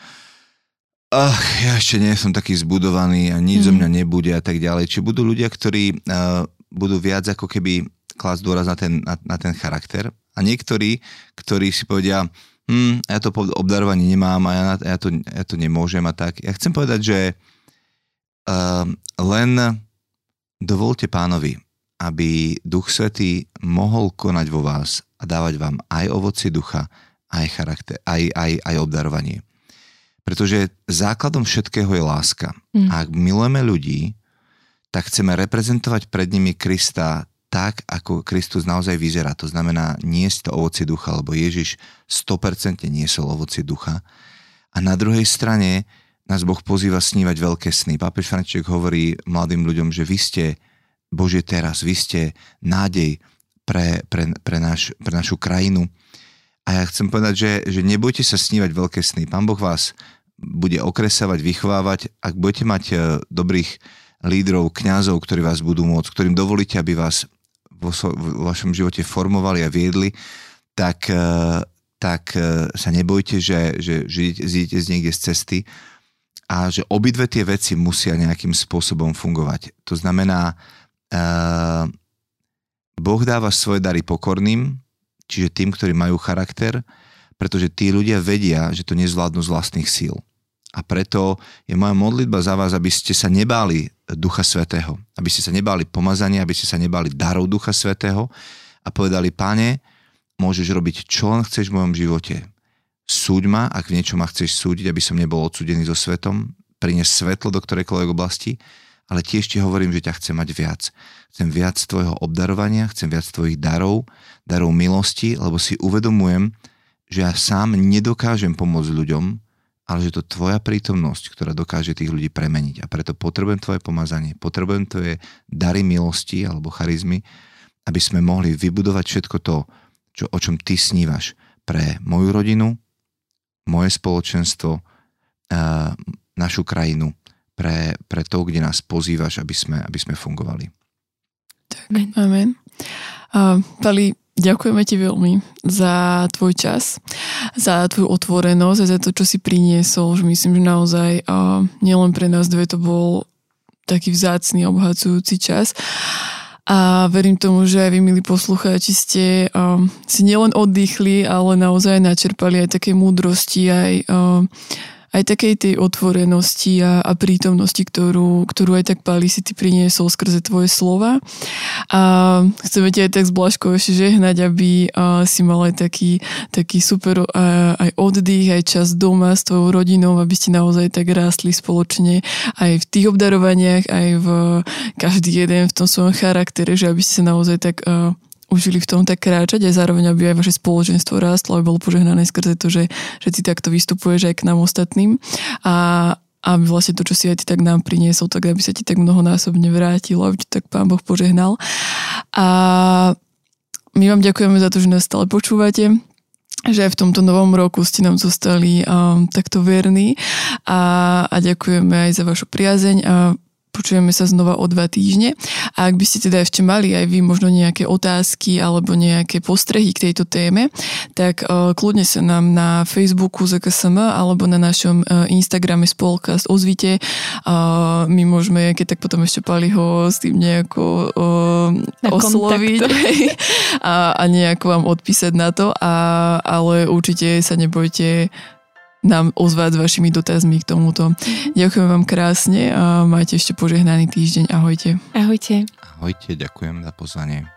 Speaker 4: ach, ja ešte nie som taký zbudovaný a nič mm. zo mhm. mňa nebude a tak ďalej. Či budú ľudia, ktorí uh, budú viac ako keby klásť dôraz na ten, na, na ten charakter a niektorí, ktorí si povedia, hm, ja to obdarovanie nemám a ja, ja, to, ja to nemôžem a tak. Ja chcem povedať, že len dovolte pánovi, aby Duch Svetý mohol konať vo vás a dávať vám aj ovoci ducha, aj charakter, aj, aj, aj obdarovanie. Pretože základom všetkého je láska. Mm. A ak milujeme ľudí, tak chceme reprezentovať pred nimi Krista tak, ako Kristus naozaj vyzerá. To znamená niesť to ovoci ducha, lebo Ježiš 100% niesol ovoci ducha. A na druhej strane nás Boh pozýva snívať veľké sny. Pápež František hovorí mladým ľuďom, že vy ste Bože teraz, vy ste nádej pre, pre, pre, naš, pre našu krajinu. A ja chcem povedať, že, že nebojte sa snívať veľké sny. Pán Boh vás bude okresávať, vychovávať. Ak budete mať e, dobrých lídrov, kňazov, ktorí vás budú môcť, ktorým dovolíte, aby vás vo, vo vašom živote formovali a viedli, tak, e, tak e, sa nebojte, že, že, že zídete z niekde z cesty, a že obidve tie veci musia nejakým spôsobom fungovať. To znamená, uh, Boh dáva svoje dary pokorným, čiže tým, ktorí majú charakter, pretože tí ľudia vedia, že to nezvládnu z vlastných síl. A preto je moja modlitba za vás, aby ste sa nebáli Ducha Svetého, aby ste sa nebáli pomazania, aby ste sa nebáli darov Ducha Svetého a povedali, páne, môžeš robiť čo len chceš v mojom živote súď ma, ak v niečo ma chceš súdiť, aby som nebol odsudený so svetom, priniesť svetlo do ktorejkoľvek oblasti, ale tiež ti hovorím, že ťa chcem mať viac. Chcem viac tvojho obdarovania, chcem viac tvojich darov, darov milosti, lebo si uvedomujem, že ja sám nedokážem pomôcť ľuďom, ale že to tvoja prítomnosť, ktorá dokáže tých ľudí premeniť. A preto potrebujem tvoje pomazanie, potrebujem tvoje dary milosti alebo charizmy, aby sme mohli vybudovať všetko to, čo, o čom ty snívaš pre moju rodinu, moje spoločenstvo, našu krajinu, pre, pre to, kde nás pozývaš, aby sme, aby sme fungovali.
Speaker 3: Tak, amen. Pali, ďakujeme ti veľmi za tvoj čas, za tvoju otvorenosť a za to, čo si priniesol. Že myslím, že naozaj uh, nielen pre nás dve to bol taký vzácný, obohacujúci čas. A verím tomu, že aj vy, milí poslucháči, ste um, si nielen oddychli, ale naozaj načerpali aj také múdrosti, aj um, aj takej tej otvorenosti a, a prítomnosti, ktorú, ktorú aj tak Pali si ty priniesol skrze tvoje slova. A chceme ti aj tak z Blažkou ešte žehnať, aby a, si mal aj taký, taký super a, aj oddych, aj čas doma s tvojou rodinou, aby ste naozaj tak rástli spoločne aj v tých obdarovaniach, aj v každý jeden v tom svojom charaktere, že aby ste sa naozaj tak a, užili v tom tak kráčať a zároveň, aby aj vaše spoločenstvo rástlo, aby bolo požehnané skrze to, že, že ty takto vystupuješ aj k nám ostatným. A aby vlastne to, čo si aj ty tak nám priniesol, tak aby sa ti tak mnohonásobne vrátilo, aby ti tak Pán Boh požehnal. A my vám ďakujeme za to, že nás stále počúvate že aj v tomto novom roku ste nám zostali um, takto verní. A, a ďakujeme aj za vašu priazeň. A Počujeme sa znova o dva týždne. A ak by ste teda ešte mali aj vy možno nejaké otázky alebo nejaké postrehy k tejto téme, tak uh, kľudne sa nám na Facebooku ZKSM alebo na našom uh, Instagrame Spolkast ozvite. Uh, my môžeme, keď tak potom ešte Pali ho s tým nejako uh, osloviť a, a nejako vám odpísať na to. A, ale určite sa nebojte nám ozvať s vašimi dotazmi k tomuto. Ďakujem vám krásne a majte ešte požehnaný týždeň. Ahojte.
Speaker 2: Ahojte.
Speaker 4: Ahojte, ďakujem za pozvanie.